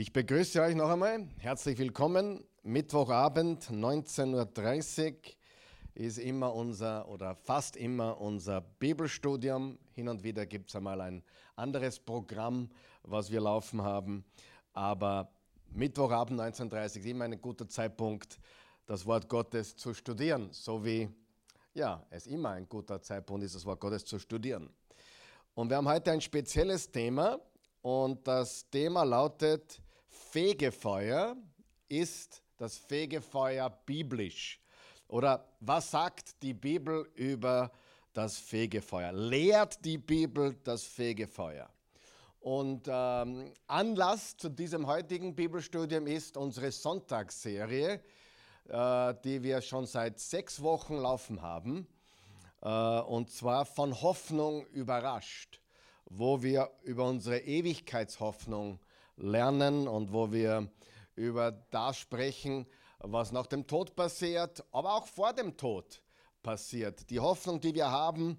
Ich begrüße euch noch einmal. Herzlich willkommen. Mittwochabend, 19.30 Uhr, ist immer unser oder fast immer unser Bibelstudium. Hin und wieder gibt es einmal ein anderes Programm, was wir laufen haben. Aber Mittwochabend, 19.30 Uhr, ist immer ein guter Zeitpunkt, das Wort Gottes zu studieren. So wie ja, es immer ein guter Zeitpunkt ist, das Wort Gottes zu studieren. Und wir haben heute ein spezielles Thema und das Thema lautet Fegefeuer. Ist das Fegefeuer biblisch? Oder was sagt die Bibel über das Fegefeuer? Lehrt die Bibel das Fegefeuer? Und ähm, Anlass zu diesem heutigen Bibelstudium ist unsere Sonntagsserie, äh, die wir schon seit sechs Wochen laufen haben. Äh, und zwar von Hoffnung überrascht, wo wir über unsere Ewigkeitshoffnung lernen und wo wir über das sprechen, was nach dem Tod passiert, aber auch vor dem Tod passiert. Die Hoffnung, die wir haben,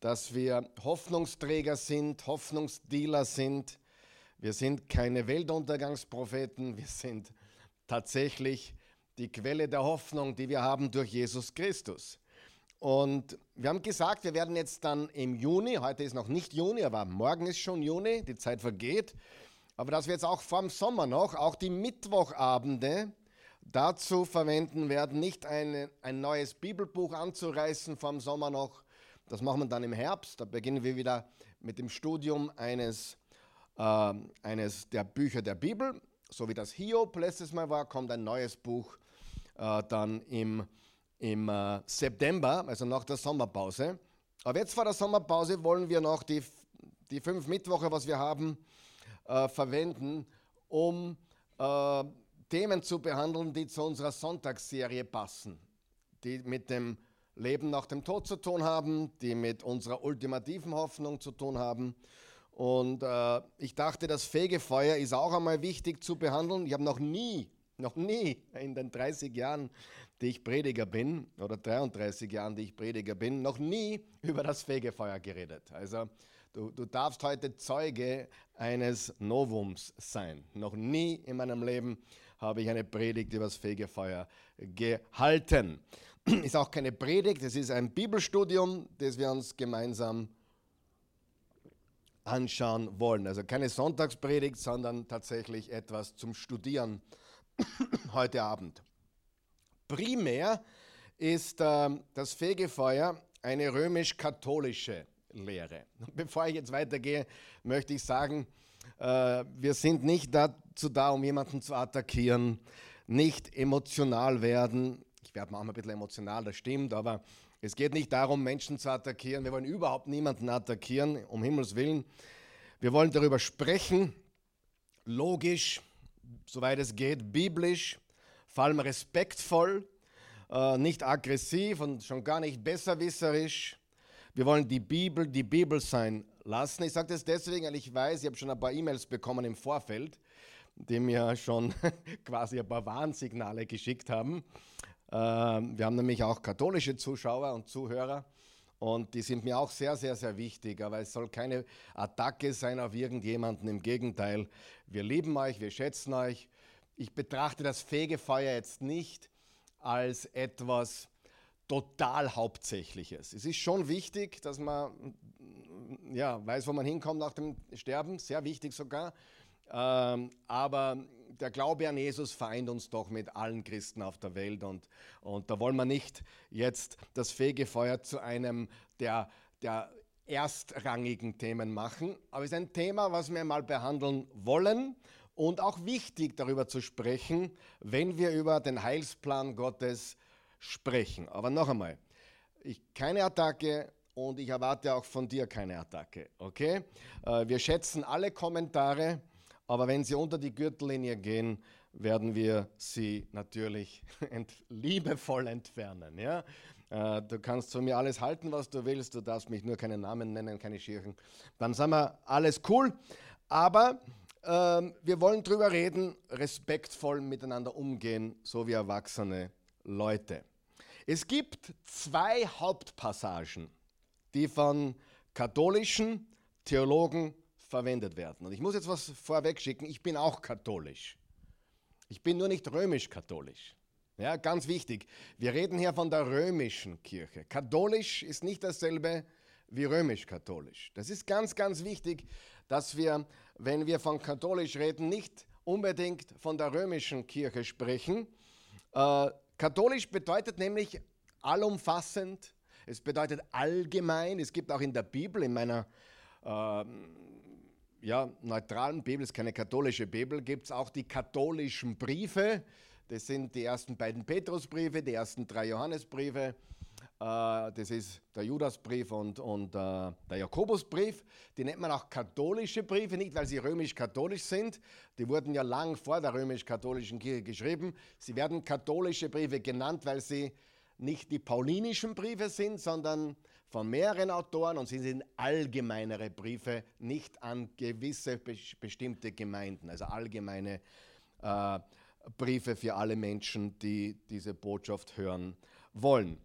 dass wir Hoffnungsträger sind, Hoffnungsdealer sind. Wir sind keine Weltuntergangspropheten, wir sind tatsächlich die Quelle der Hoffnung, die wir haben durch Jesus Christus. Und wir haben gesagt, wir werden jetzt dann im Juni, heute ist noch nicht Juni, aber morgen ist schon Juni, die Zeit vergeht, aber dass wir jetzt auch vor dem Sommer noch, auch die Mittwochabende dazu verwenden werden, nicht eine, ein neues Bibelbuch anzureißen vor dem Sommer noch, das machen wir dann im Herbst, da beginnen wir wieder mit dem Studium eines, äh, eines der Bücher der Bibel, so wie das Hiob letztes Mal war, kommt ein neues Buch äh, dann im im äh, September, also nach der Sommerpause. Aber jetzt vor der Sommerpause wollen wir noch die, die fünf Mittwoche, was wir haben, äh, verwenden, um äh, Themen zu behandeln, die zu unserer Sonntagsserie passen, die mit dem Leben nach dem Tod zu tun haben, die mit unserer ultimativen Hoffnung zu tun haben. Und äh, ich dachte, das Fegefeuer ist auch einmal wichtig zu behandeln. Ich habe noch nie, noch nie in den 30 Jahren die ich Prediger bin, oder 33 Jahren, die ich Prediger bin, noch nie über das Fegefeuer geredet. Also du, du darfst heute Zeuge eines Novums sein. Noch nie in meinem Leben habe ich eine Predigt über das Fegefeuer gehalten. Ist auch keine Predigt, es ist ein Bibelstudium, das wir uns gemeinsam anschauen wollen. Also keine Sonntagspredigt, sondern tatsächlich etwas zum Studieren heute Abend. Primär ist äh, das Fegefeuer eine römisch-katholische Lehre. Bevor ich jetzt weitergehe, möchte ich sagen, äh, wir sind nicht dazu da, um jemanden zu attackieren, nicht emotional werden. Ich werde manchmal ein bisschen emotional, das stimmt, aber es geht nicht darum, Menschen zu attackieren. Wir wollen überhaupt niemanden attackieren, um Himmels Willen. Wir wollen darüber sprechen, logisch, soweit es geht, biblisch vor allem respektvoll, äh, nicht aggressiv und schon gar nicht besserwisserisch. Wir wollen die Bibel die Bibel sein lassen. Ich sage das deswegen, weil ich weiß, ich habe schon ein paar E-Mails bekommen im Vorfeld, die mir schon quasi ein paar Warnsignale geschickt haben. Äh, wir haben nämlich auch katholische Zuschauer und Zuhörer. Und die sind mir auch sehr, sehr, sehr wichtig. Aber es soll keine Attacke sein auf irgendjemanden. Im Gegenteil, wir lieben euch, wir schätzen euch ich betrachte das Fegefeuer jetzt nicht als etwas total Hauptsächliches. Es ist schon wichtig, dass man ja, weiß, wo man hinkommt nach dem Sterben, sehr wichtig sogar. Ähm, aber der Glaube an Jesus vereint uns doch mit allen Christen auf der Welt und, und da wollen wir nicht jetzt das Fegefeuer zu einem der, der erstrangigen Themen machen. Aber es ist ein Thema, was wir mal behandeln wollen und auch wichtig darüber zu sprechen, wenn wir über den Heilsplan Gottes sprechen. Aber noch einmal, ich, keine Attacke und ich erwarte auch von dir keine Attacke. Okay? Äh, wir schätzen alle Kommentare, aber wenn sie unter die Gürtellinie gehen, werden wir sie natürlich ent liebevoll entfernen. Ja? Äh, du kannst von mir alles halten, was du willst, du darfst mich nur keinen Namen nennen, keine Schirchen. Dann sind wir alles cool. Aber ähm, wir wollen darüber reden, respektvoll miteinander umgehen, so wie erwachsene Leute. Es gibt zwei Hauptpassagen, die von katholischen Theologen verwendet werden. Und ich muss jetzt was vorweg schicken, ich bin auch katholisch. Ich bin nur nicht römisch-katholisch. Ja, ganz wichtig. Wir reden hier von der römischen Kirche. Katholisch ist nicht dasselbe wie römisch-katholisch. Das ist ganz, ganz wichtig, dass wir, wenn wir von katholisch reden, nicht unbedingt von der römischen Kirche sprechen. Äh, katholisch bedeutet nämlich allumfassend, es bedeutet allgemein. Es gibt auch in der Bibel, in meiner äh, ja, neutralen Bibel, es ist keine katholische Bibel, gibt es auch die katholischen Briefe. Das sind die ersten beiden Petrusbriefe, die ersten drei Johannesbriefe. Äh, das ist der Judasbrief und, und äh, der Jakobusbrief. Die nennt man auch katholische Briefe, nicht weil sie römisch-katholisch sind. Die wurden ja lang vor der römisch-katholischen Kirche geschrieben. Sie werden katholische Briefe genannt, weil sie nicht die paulinischen Briefe sind, sondern von mehreren Autoren und sie sind allgemeinere Briefe, nicht an gewisse bestimmte Gemeinden, also allgemeine äh, Briefe für alle Menschen, die diese Botschaft hören wollen.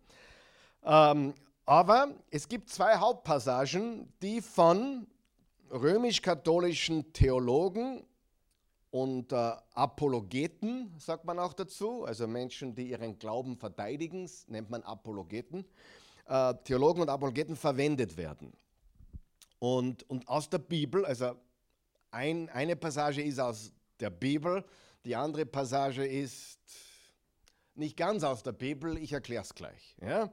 Ähm, aber es gibt zwei Hauptpassagen, die von römisch-katholischen Theologen und äh, Apologeten, sagt man auch dazu, also Menschen, die ihren Glauben verteidigen, nennt man Apologeten, äh, Theologen und Apologeten verwendet werden. Und, und aus der Bibel, also ein, eine Passage ist aus der Bibel, die andere Passage ist nicht ganz aus der Bibel, ich erkläre es gleich. Ja?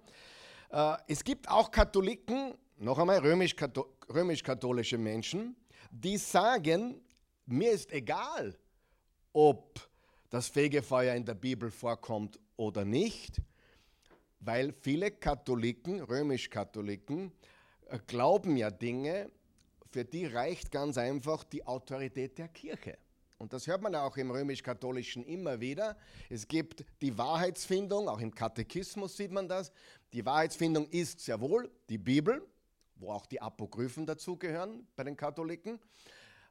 Äh, es gibt auch Katholiken, noch einmal römisch-katholische Menschen, die sagen, mir ist egal, ob das Fegefeuer in der Bibel vorkommt oder nicht, weil viele Katholiken, römisch-Katholiken, äh, glauben ja Dinge, für die reicht ganz einfach die Autorität der Kirche. Und das hört man auch im römisch-katholischen immer wieder. Es gibt die Wahrheitsfindung, auch im Katechismus sieht man das. Die Wahrheitsfindung ist sehr wohl die Bibel, wo auch die Apokryphen dazugehören bei den Katholiken.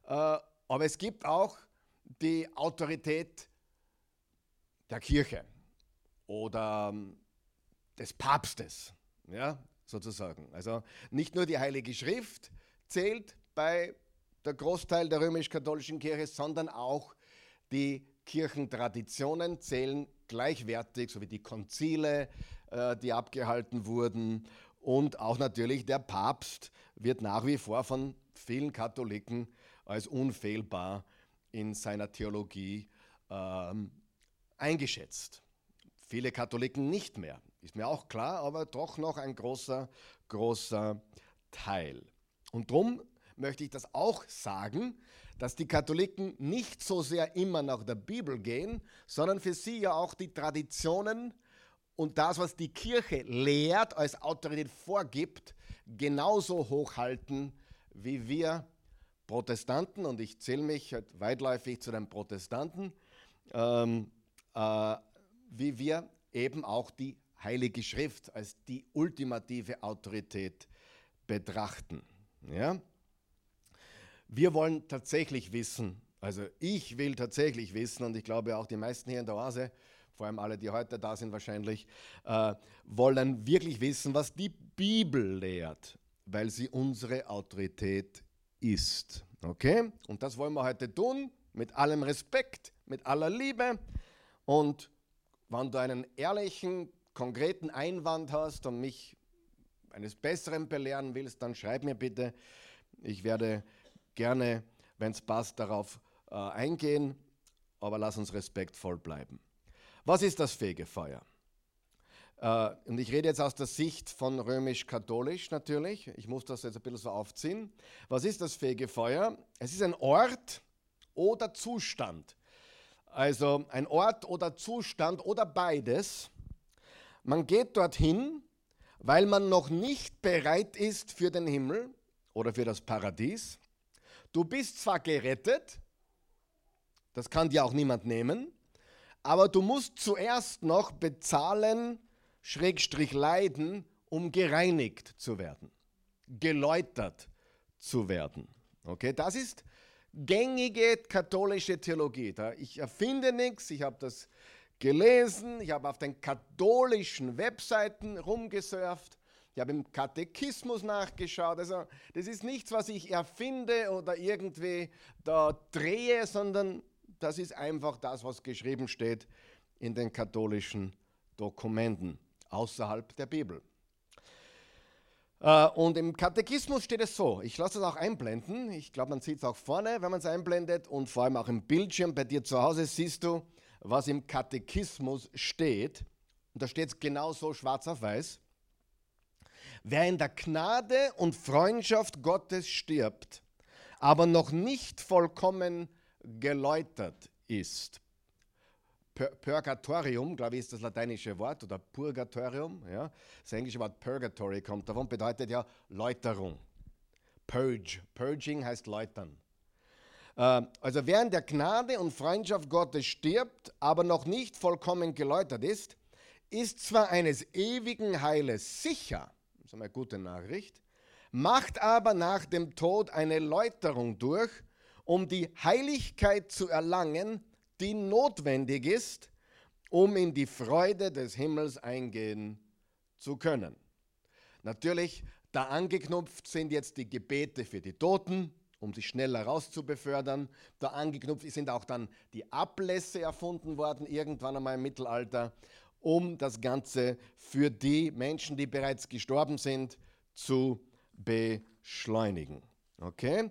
Äh, aber es gibt auch die Autorität der Kirche oder ähm, des Papstes, ja, sozusagen. Also nicht nur die Heilige Schrift zählt bei der Großteil der römisch-katholischen Kirche, sondern auch die Kirchentraditionen zählen gleichwertig, so wie die Konzile, äh, die abgehalten wurden. Und auch natürlich der Papst wird nach wie vor von vielen Katholiken als unfehlbar in seiner Theologie ähm, eingeschätzt. Viele Katholiken nicht mehr, ist mir auch klar, aber doch noch ein großer, großer Teil. Und darum möchte ich das auch sagen, dass die Katholiken nicht so sehr immer nach der Bibel gehen, sondern für sie ja auch die Traditionen und das, was die Kirche lehrt, als Autorität vorgibt, genauso hochhalten, wie wir Protestanten, und ich zähle mich halt weitläufig zu den Protestanten, ähm, äh, wie wir eben auch die Heilige Schrift als die ultimative Autorität betrachten. Ja? Wir wollen tatsächlich wissen, also ich will tatsächlich wissen, und ich glaube auch die meisten hier in der Oase, vor allem alle, die heute da sind wahrscheinlich, äh, wollen wirklich wissen, was die Bibel lehrt, weil sie unsere Autorität ist. Okay? Und das wollen wir heute tun, mit allem Respekt, mit aller Liebe. Und wenn du einen ehrlichen, konkreten Einwand hast und mich eines Besseren belehren willst, dann schreib mir bitte. Ich werde gerne, wenn es passt, darauf äh, eingehen, aber lass uns respektvoll bleiben. Was ist das Fegefeuer? Äh, und ich rede jetzt aus der Sicht von römisch-katholisch natürlich. Ich muss das jetzt ein bisschen so aufziehen. Was ist das Fegefeuer? Es ist ein Ort oder Zustand. Also ein Ort oder Zustand oder beides. Man geht dorthin, weil man noch nicht bereit ist für den Himmel oder für das Paradies. Du bist zwar gerettet, das kann dir auch niemand nehmen, aber du musst zuerst noch bezahlen Schrägstrich leiden, um gereinigt zu werden, geläutert zu werden. Okay, das ist gängige katholische Theologie. Ich erfinde nichts, ich habe das gelesen, ich habe auf den katholischen Webseiten rumgesurft. Ich habe im Katechismus nachgeschaut. Also das ist nichts, was ich erfinde oder irgendwie da drehe, sondern das ist einfach das, was geschrieben steht in den katholischen Dokumenten außerhalb der Bibel. Äh, und im Katechismus steht es so, ich lasse es auch einblenden, ich glaube, man sieht es auch vorne, wenn man es einblendet und vor allem auch im Bildschirm bei dir zu Hause siehst du, was im Katechismus steht. Und da steht es genauso schwarz auf weiß. Wer in der Gnade und Freundschaft Gottes stirbt, aber noch nicht vollkommen geläutert ist, Purgatorium, glaube ich, ist das lateinische Wort, oder Purgatorium, ja. Das englische Wort Purgatory kommt davon, bedeutet ja Läuterung. Purge. Purging heißt läutern. Äh, also während der Gnade und Freundschaft Gottes stirbt, aber noch nicht vollkommen geläutert ist, ist zwar eines ewigen Heiles sicher, ist eine gute Nachricht, macht aber nach dem Tod eine Läuterung durch, um die Heiligkeit zu erlangen, die notwendig ist, um in die Freude des Himmels eingehen zu können. Natürlich, da angeknüpft sind jetzt die Gebete für die Toten, um sie schneller rauszubefördern. Da angeknüpft sind auch dann die Ablässe erfunden worden, irgendwann einmal im Mittelalter, um das Ganze für die Menschen, die bereits gestorben sind, zu beschleunigen. Okay?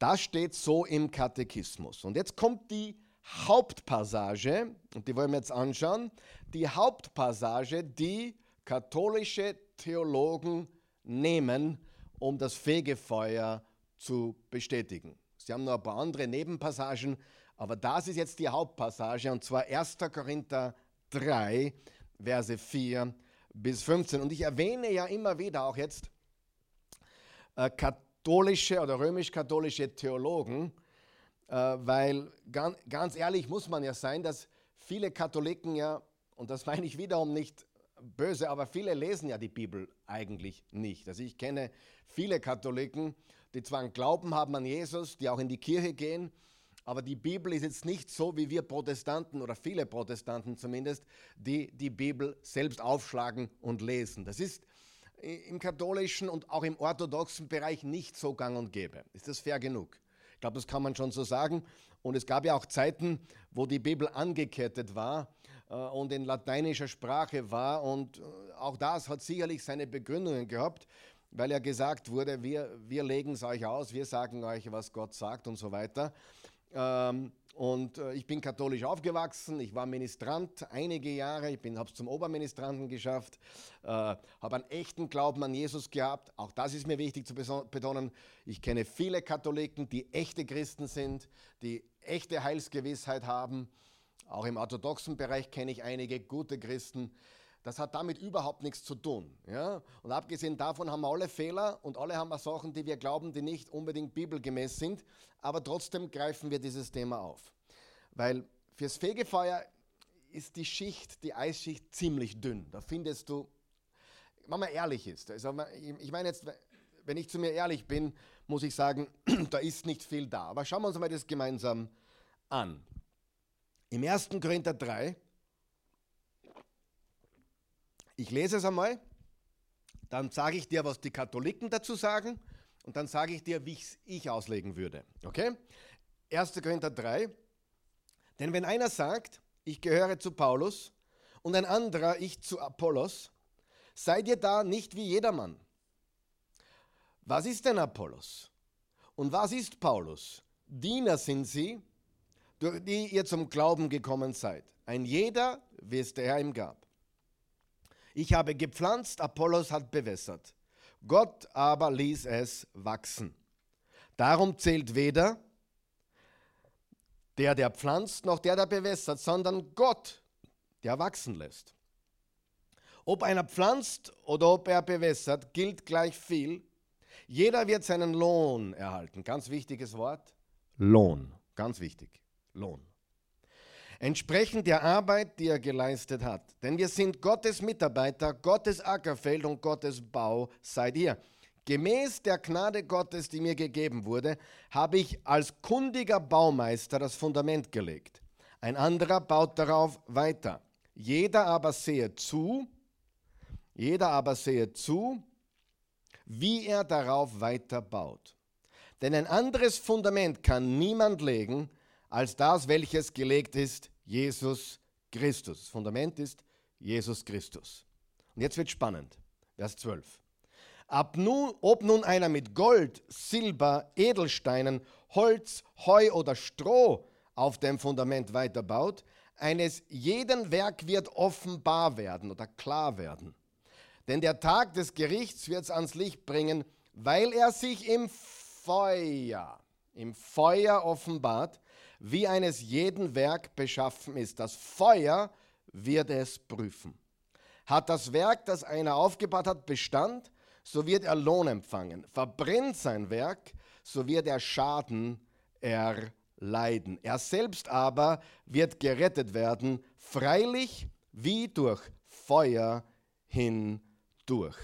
Das steht so im Katechismus. Und jetzt kommt die Hauptpassage, und die wollen wir jetzt anschauen, die Hauptpassage, die katholische Theologen nehmen, um das Fegefeuer zu bestätigen. Sie haben noch ein paar andere Nebenpassagen, aber das ist jetzt die Hauptpassage, und zwar 1. Korinther 3, Verse 4 bis 15. Und ich erwähne ja immer wieder auch jetzt äh, katholische oder römisch-katholische Theologen, äh, weil ganz, ganz ehrlich muss man ja sein, dass viele Katholiken ja, und das meine ich wiederum nicht böse, aber viele lesen ja die Bibel eigentlich nicht. Also ich kenne viele Katholiken, die zwar einen Glauben haben an Jesus, die auch in die Kirche gehen, aber die Bibel ist jetzt nicht so wie wir Protestanten oder viele Protestanten zumindest, die die Bibel selbst aufschlagen und lesen. Das ist im katholischen und auch im orthodoxen Bereich nicht so gang und gäbe. Ist das fair genug? glaube, das kann man schon so sagen. Und es gab ja auch Zeiten, wo die Bibel angekettet war äh, und in lateinischer Sprache war. Und äh, auch das hat sicherlich seine Begründungen gehabt, weil ja gesagt wurde, wir, wir legen es euch aus, wir sagen euch, was Gott sagt und so weiter. Ähm, und äh, ich bin katholisch aufgewachsen, ich war Ministrant einige Jahre, ich habe es zum Oberministranten geschafft, äh, habe einen echten Glauben an Jesus gehabt. Auch das ist mir wichtig zu betonen. Ich kenne viele Katholiken, die echte Christen sind, die echte Heilsgewissheit haben. Auch im orthodoxen Bereich kenne ich einige gute Christen. Das hat damit überhaupt nichts zu tun. Ja? Und abgesehen davon haben wir alle Fehler und alle haben wir Sachen, die wir glauben, die nicht unbedingt bibelgemäß sind. Aber trotzdem greifen wir dieses Thema auf. Weil fürs Fegefeuer ist die Schicht, die Eisschicht ziemlich dünn. Da findest du, wenn man ehrlich ist, also ich meine jetzt, wenn ich zu mir ehrlich bin, muss ich sagen, da ist nicht viel da. Aber schauen wir uns mal das gemeinsam an. Im 1. Korinther 3, ich lese es einmal, dann sage ich dir, was die Katholiken dazu sagen und dann sage ich dir, wie ich es auslegen würde. Okay? 1. Korinther 3. Denn wenn einer sagt, ich gehöre zu Paulus und ein anderer, ich zu Apollos, seid ihr da nicht wie jedermann. Was ist denn Apollos? Und was ist Paulus? Diener sind sie, durch die ihr zum Glauben gekommen seid. Ein jeder, wie es der Herr ihm gab. Ich habe gepflanzt, Apollos hat bewässert. Gott aber ließ es wachsen. Darum zählt weder der, der pflanzt, noch der, der bewässert, sondern Gott, der wachsen lässt. Ob einer pflanzt oder ob er bewässert, gilt gleich viel. Jeder wird seinen Lohn erhalten. Ganz wichtiges Wort. Lohn. Ganz wichtig. Lohn entsprechend der Arbeit, die er geleistet hat. Denn wir sind Gottes Mitarbeiter, Gottes Ackerfeld und Gottes Bau seid ihr. Gemäß der Gnade Gottes, die mir gegeben wurde, habe ich als kundiger Baumeister das Fundament gelegt. Ein anderer baut darauf weiter. Jeder aber sehe zu, jeder aber sehe zu, wie er darauf weiter baut. Denn ein anderes Fundament kann niemand legen, als das, welches gelegt ist, Jesus Christus. Das Fundament ist Jesus Christus. Und jetzt wird spannend. Vers 12. Ab nun, ob nun einer mit Gold, Silber, Edelsteinen, Holz, Heu oder Stroh auf dem Fundament weiterbaut, eines jeden Werk wird offenbar werden oder klar werden. Denn der Tag des Gerichts wird es ans Licht bringen, weil er sich im Feuer, im Feuer offenbart, wie eines jeden Werk beschaffen ist. Das Feuer wird es prüfen. Hat das Werk, das einer aufgebaut hat, Bestand, so wird er Lohn empfangen. Verbrennt sein Werk, so wird er Schaden erleiden. Er selbst aber wird gerettet werden, freilich wie durch Feuer hindurch.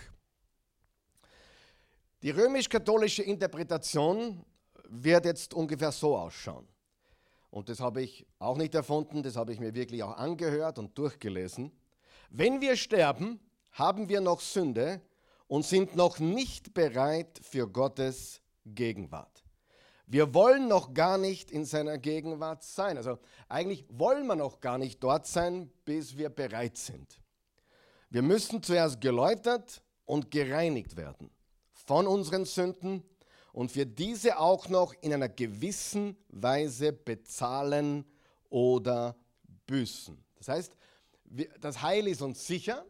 Die römisch-katholische Interpretation wird jetzt ungefähr so ausschauen. Und das habe ich auch nicht erfunden, das habe ich mir wirklich auch angehört und durchgelesen. Wenn wir sterben, haben wir noch Sünde und sind noch nicht bereit für Gottes Gegenwart. Wir wollen noch gar nicht in seiner Gegenwart sein. Also eigentlich wollen wir noch gar nicht dort sein, bis wir bereit sind. Wir müssen zuerst geläutert und gereinigt werden von unseren Sünden und für diese auch noch in einer gewissen Weise bezahlen oder büßen. Das heißt, das Heil ist uns sicher,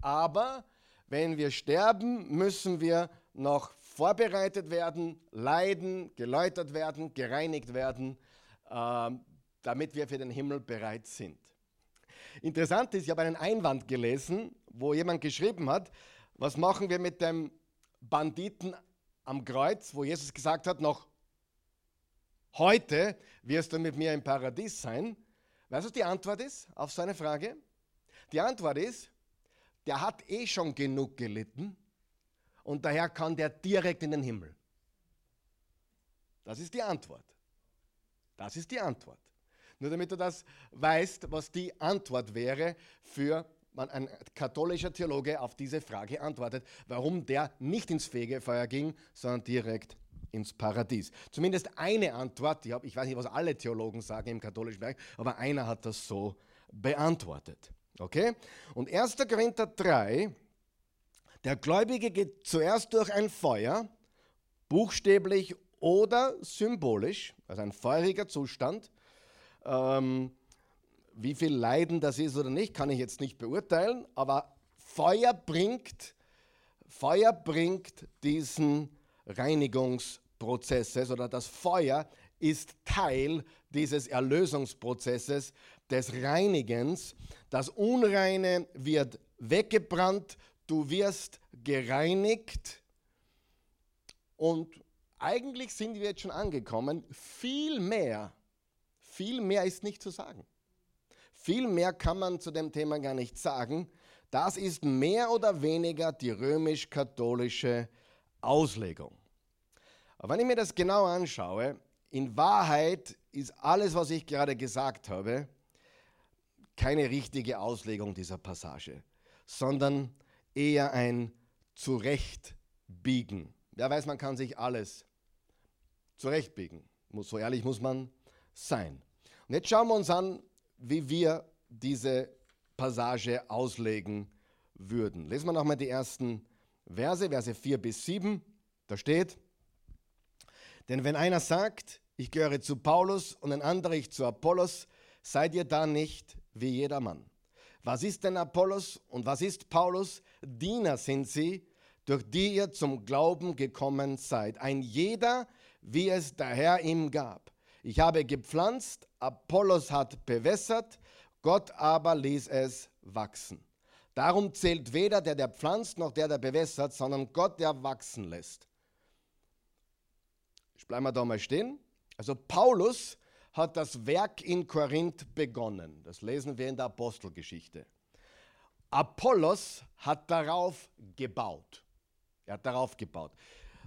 aber wenn wir sterben, müssen wir noch vorbereitet werden, leiden, geläutert werden, gereinigt werden, äh, damit wir für den Himmel bereit sind. Interessant ist, ich habe einen Einwand gelesen, wo jemand geschrieben hat, was machen wir mit dem Banditen am Kreuz, wo Jesus gesagt hat, noch heute wirst du mit mir im Paradies sein. Weißt du, was die Antwort ist auf seine Frage? Die Antwort ist, der hat eh schon genug gelitten und daher kann der direkt in den Himmel. Das ist die Antwort. Das ist die Antwort. Nur damit du das weißt, was die Antwort wäre für ein katholischer Theologe auf diese Frage antwortet, warum der nicht ins Fegefeuer ging, sondern direkt ins Paradies. Zumindest eine Antwort, ich, hab, ich weiß nicht, was alle Theologen sagen im katholischen Bereich, aber einer hat das so beantwortet. Okay? Und 1. Korinther 3, der Gläubige geht zuerst durch ein Feuer, buchstäblich oder symbolisch, also ein feuriger Zustand. Ähm, wie viel Leiden das ist oder nicht, kann ich jetzt nicht beurteilen, aber Feuer bringt, Feuer bringt diesen Reinigungsprozesses oder das Feuer ist Teil dieses Erlösungsprozesses des Reinigens. Das Unreine wird weggebrannt, du wirst gereinigt und eigentlich sind wir jetzt schon angekommen. Viel mehr, viel mehr ist nicht zu sagen. Viel mehr kann man zu dem Thema gar nicht sagen. Das ist mehr oder weniger die römisch-katholische Auslegung. Aber wenn ich mir das genau anschaue, in Wahrheit ist alles, was ich gerade gesagt habe, keine richtige Auslegung dieser Passage, sondern eher ein Zurechtbiegen. Wer weiß, man kann sich alles zurechtbiegen. So ehrlich muss man sein. Und jetzt schauen wir uns an, wie wir diese Passage auslegen würden. Lesen wir nochmal die ersten Verse, Verse 4 bis 7. Da steht, denn wenn einer sagt, ich gehöre zu Paulus und ein anderer ich zu Apollos, seid ihr da nicht wie jedermann. Was ist denn Apollos und was ist Paulus? Diener sind sie, durch die ihr zum Glauben gekommen seid. Ein jeder, wie es der Herr ihm gab. Ich habe gepflanzt, Apollos hat bewässert, Gott aber ließ es wachsen. Darum zählt weder der, der pflanzt, noch der, der bewässert, sondern Gott, der wachsen lässt. Ich bleibe mal da mal stehen. Also Paulus hat das Werk in Korinth begonnen. Das lesen wir in der Apostelgeschichte. Apollos hat darauf gebaut. Er hat darauf gebaut.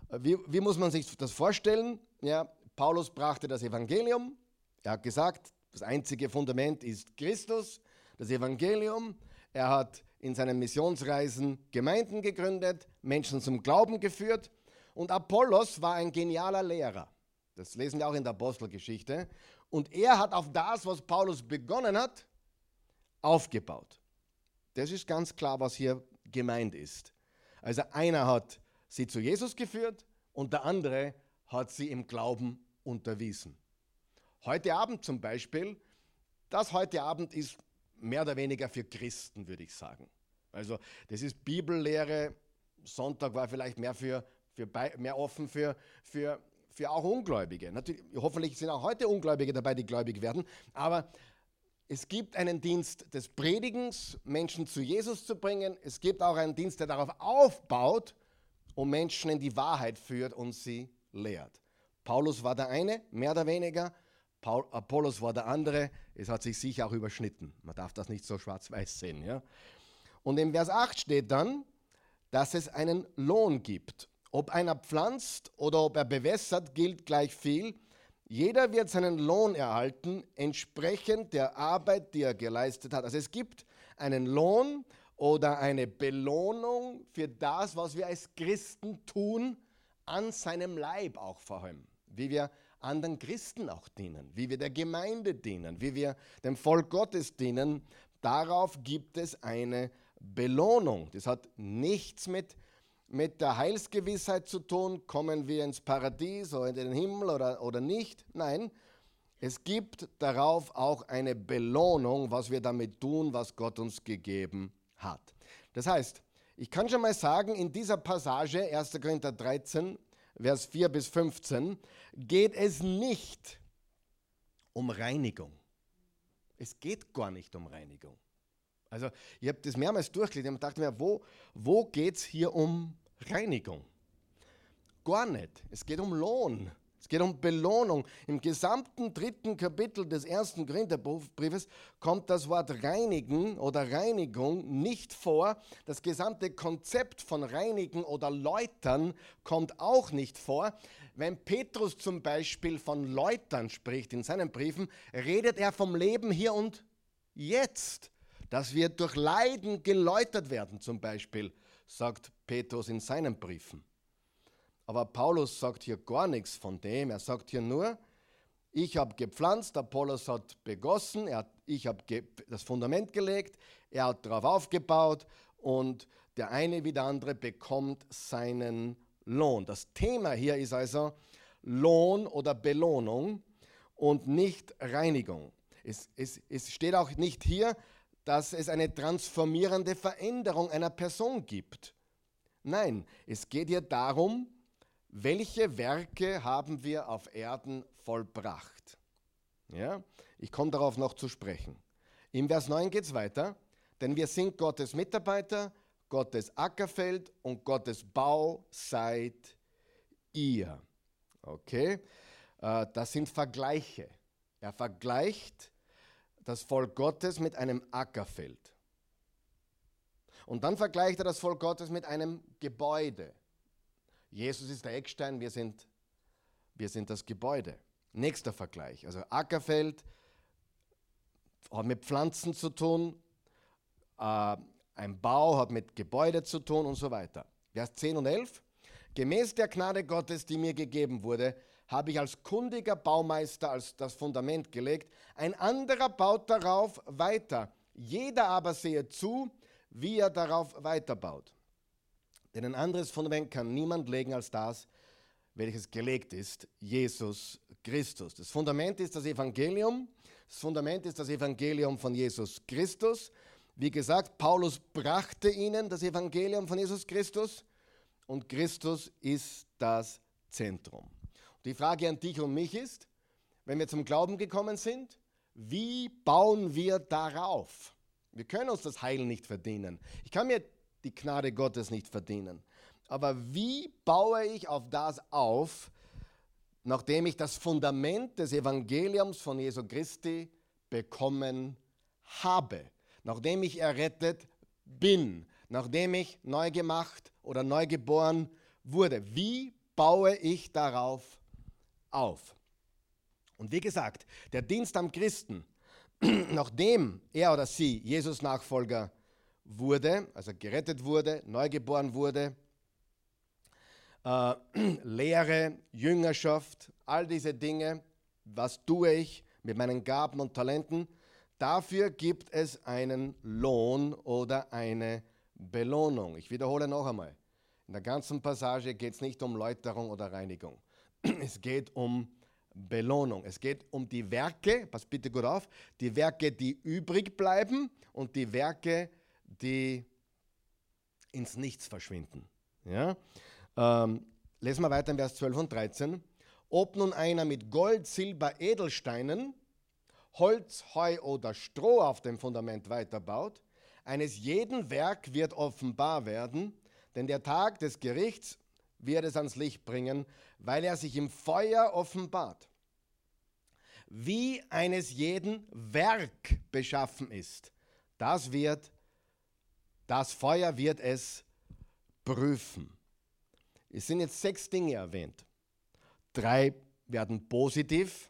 Wie, wie muss man sich das vorstellen? Ja, Paulus brachte das Evangelium. Er hat gesagt, das einzige Fundament ist Christus, das Evangelium. er hat in seinen Missionsreisen Gemeinden gegründet, Menschen zum Glauben geführt und Apollos war ein genialer Lehrer. Das lesen wir auch in der Apostelgeschichte. Und er hat auf das, was Paulus begonnen hat, aufgebaut. Das ist ganz klar, was hier gemeint ist. Also einer hat sie zu Jesus geführt und der andere hat sie im Glauben unterwiesen. Heute Abend zum Beispiel, das heute Abend ist mehr oder weniger für Christen, würde ich sagen. Also das ist Bibellehre, Sonntag war vielleicht mehr, für, für mehr offen für, für, für auch Ungläubige. Natürlich, hoffentlich sind auch heute Ungläubige dabei, die gläubig werden, aber es gibt einen Dienst des Predigens, Menschen zu Jesus zu bringen. Es gibt auch einen Dienst, der darauf aufbaut und Menschen in die Wahrheit führt und sie lehrt. Paulus war der eine, mehr oder weniger. Paul, Apollos war der andere. Es hat sich sicher auch überschnitten. Man darf das nicht so schwarz-weiß sehen. Ja? Und im Vers 8 steht dann, dass es einen Lohn gibt. Ob einer pflanzt oder ob er bewässert, gilt gleich viel. Jeder wird seinen Lohn erhalten, entsprechend der Arbeit, die er geleistet hat. Also es gibt einen Lohn oder eine Belohnung für das, was wir als Christen tun, an seinem Leib auch vor allem. Wie wir anderen Christen auch dienen, wie wir der Gemeinde dienen, wie wir dem Volk Gottes dienen. Darauf gibt es eine Belohnung. Das hat nichts mit mit der Heilsgewissheit zu tun, kommen wir ins Paradies oder in den Himmel oder, oder nicht. Nein, es gibt darauf auch eine Belohnung, was wir damit tun, was Gott uns gegeben hat. Das heißt, ich kann schon mal sagen, in dieser Passage, 1. Korinther 13, Vers 4 bis 15, geht es nicht um Reinigung. Es geht gar nicht um Reinigung. Also ich habe das mehrmals durchgelesen und dachte mir, wo, wo geht es hier um Reinigung? Gar nicht. Es geht um Lohn. Es geht um Belohnung. Im gesamten dritten Kapitel des ersten Korintherbriefes kommt das Wort reinigen oder Reinigung nicht vor. Das gesamte Konzept von reinigen oder läutern kommt auch nicht vor. Wenn Petrus zum Beispiel von läutern spricht in seinen Briefen, redet er vom Leben hier und jetzt dass wir durch Leiden geläutert werden, zum Beispiel, sagt Petrus in seinen Briefen. Aber Paulus sagt hier gar nichts von dem. Er sagt hier nur, ich habe gepflanzt, Apollos hat begossen, er, ich habe das Fundament gelegt, er hat darauf aufgebaut und der eine wie der andere bekommt seinen Lohn. Das Thema hier ist also Lohn oder Belohnung und nicht Reinigung. Es, es, es steht auch nicht hier, dass es eine transformierende Veränderung einer Person gibt. Nein, es geht hier darum, welche Werke haben wir auf Erden vollbracht. Ja? Ich komme darauf noch zu sprechen. Im Vers 9 geht es weiter, denn wir sind Gottes Mitarbeiter, Gottes Ackerfeld und Gottes Bau seid ihr. Okay, äh, das sind Vergleiche. Er vergleicht das Volk Gottes mit einem Ackerfeld. Und dann vergleicht er das Volk Gottes mit einem Gebäude. Jesus ist der Eckstein, wir sind, wir sind das Gebäude. Nächster Vergleich. Also Ackerfeld hat mit Pflanzen zu tun, äh, ein Bau hat mit Gebäude zu tun und so weiter. Vers 10 und 11. Gemäß der Gnade Gottes, die mir gegeben wurde, habe ich als kundiger Baumeister als das Fundament gelegt. Ein anderer baut darauf weiter. Jeder aber sehe zu, wie er darauf weiterbaut. Denn ein anderes Fundament kann niemand legen als das, welches gelegt ist, Jesus Christus. Das Fundament ist das Evangelium. Das Fundament ist das Evangelium von Jesus Christus. Wie gesagt, Paulus brachte ihnen das Evangelium von Jesus Christus und Christus ist das Zentrum. Die Frage an dich und mich ist, wenn wir zum Glauben gekommen sind, wie bauen wir darauf? Wir können uns das Heil nicht verdienen. Ich kann mir die Gnade Gottes nicht verdienen. Aber wie baue ich auf das auf, nachdem ich das Fundament des Evangeliums von Jesu Christi bekommen habe? Nachdem ich errettet bin, nachdem ich neu gemacht oder neu geboren wurde. Wie baue ich darauf auf? Und wie gesagt, der Dienst am Christen, nachdem er oder sie Jesus Nachfolger wurde, also gerettet wurde, neugeboren wurde. Äh, Lehre, Jüngerschaft, all diese Dinge, was tue ich mit meinen Gaben und Talenten, dafür gibt es einen Lohn oder eine Belohnung. Ich wiederhole noch einmal. In der ganzen Passage geht es nicht um Läuterung oder Reinigung. Es geht um Belohnung. Es geht um die Werke, pass bitte gut auf, die Werke, die übrig bleiben und die Werke, die ins Nichts verschwinden. Ja? Ähm, lesen wir weiter in Vers 12 und 13. Ob nun einer mit Gold, Silber, Edelsteinen, Holz, Heu oder Stroh auf dem Fundament weiterbaut, eines jeden Werk wird offenbar werden, denn der Tag des Gerichts wird es ans Licht bringen, weil er sich im Feuer offenbart. Wie eines jeden Werk beschaffen ist, das wird, das Feuer wird es prüfen. Es sind jetzt sechs Dinge erwähnt. Drei werden positiv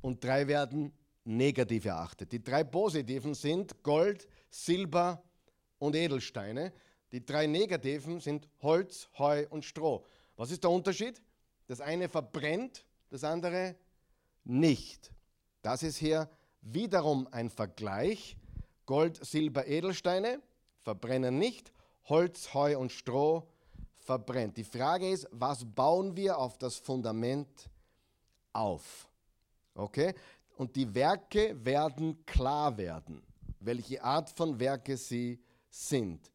und drei werden negativ erachtet. Die drei positiven sind Gold, Silber und Edelsteine. Die drei negativen sind Holz, Heu und Stroh. Was ist der Unterschied? Das eine verbrennt, das andere nicht. Das ist hier wiederum ein Vergleich. Gold, Silber, Edelsteine verbrennen nicht, Holz, Heu und Stroh verbrennt. Die Frage ist, was bauen wir auf das Fundament auf? Okay? Und die Werke werden klar werden, welche Art von Werke sie sind.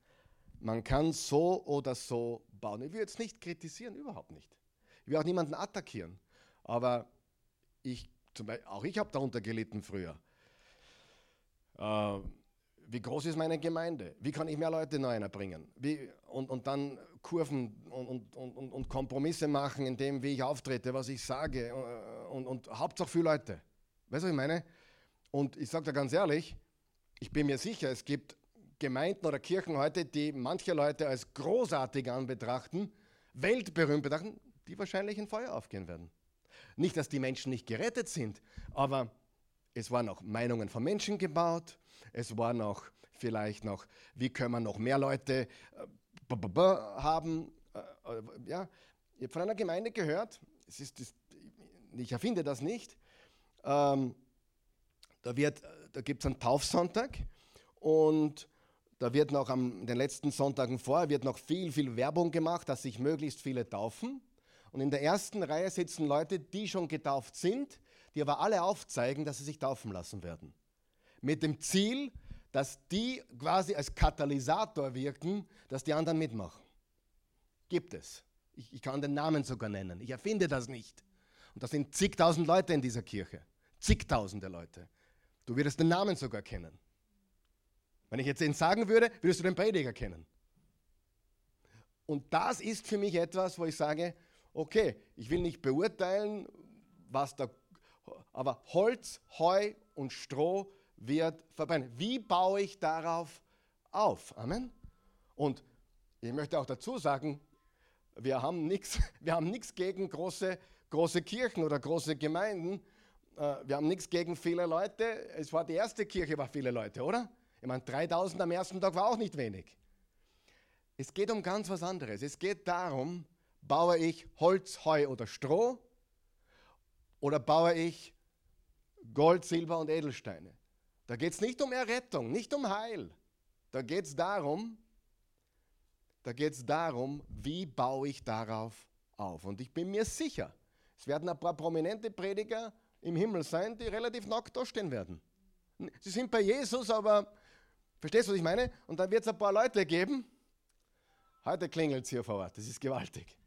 Man kann so oder so bauen. Ich will jetzt nicht kritisieren, überhaupt nicht. Ich will auch niemanden attackieren. Aber ich, Beispiel, auch ich habe darunter gelitten früher. Äh, wie groß ist meine Gemeinde? Wie kann ich mehr Leute neu bringen? Wie, und, und dann Kurven und, und, und, und Kompromisse machen in dem, wie ich auftrete, was ich sage. Äh, und, und Hauptsache für Leute. Weißt du, was ich meine? Und ich sage dir ganz ehrlich, ich bin mir sicher, es gibt Gemeinden oder Kirchen heute, die manche Leute als großartig anbetrachten, weltberühmt betrachten, die wahrscheinlich in Feuer aufgehen werden. Nicht, dass die Menschen nicht gerettet sind, aber es waren auch Meinungen von Menschen gebaut, es war noch vielleicht noch, wie können wir noch mehr Leute äh, haben. Äh, äh, ja, ich habe von einer Gemeinde gehört, es ist, ich erfinde das nicht, ähm, da, da gibt es einen Taufsonntag und da wird noch am den letzten Sonntagen vorher wird noch viel, viel Werbung gemacht, dass sich möglichst viele taufen. Und in der ersten Reihe sitzen Leute, die schon getauft sind, die aber alle aufzeigen, dass sie sich taufen lassen werden. Mit dem Ziel, dass die quasi als Katalysator wirken, dass die anderen mitmachen. Gibt es. Ich, ich kann den Namen sogar nennen. Ich erfinde das nicht. Und das sind zigtausend Leute in dieser Kirche. Zigtausende Leute. Du würdest den Namen sogar kennen. Wenn ich jetzt den sagen würde, würdest du den Prediger kennen. Und das ist für mich etwas, wo ich sage, okay, ich will nicht beurteilen, was da, aber Holz, Heu und Stroh wird verbrennen. Wie baue ich darauf auf? Amen. Und ich möchte auch dazu sagen, wir haben nichts gegen große, große Kirchen oder große Gemeinden. Äh, wir haben nichts gegen viele Leute. Es war die erste Kirche, war viele Leute, oder? Ich meine, 3000 am ersten Tag war auch nicht wenig. Es geht um ganz was anderes. Es geht darum, baue ich Holz, Heu oder Stroh oder baue ich Gold, Silber und Edelsteine. Da geht es nicht um Errettung, nicht um Heil. Da geht es darum, da darum, wie baue ich darauf auf. Und ich bin mir sicher, es werden ein paar prominente Prediger im Himmel sein, die relativ nackt dastehen werden. Sie sind bei Jesus, aber Verstehst du, was ich meine? Und dann wird es ein paar Leute geben. Heute klingelt es hier vor Ort, das ist gewaltig.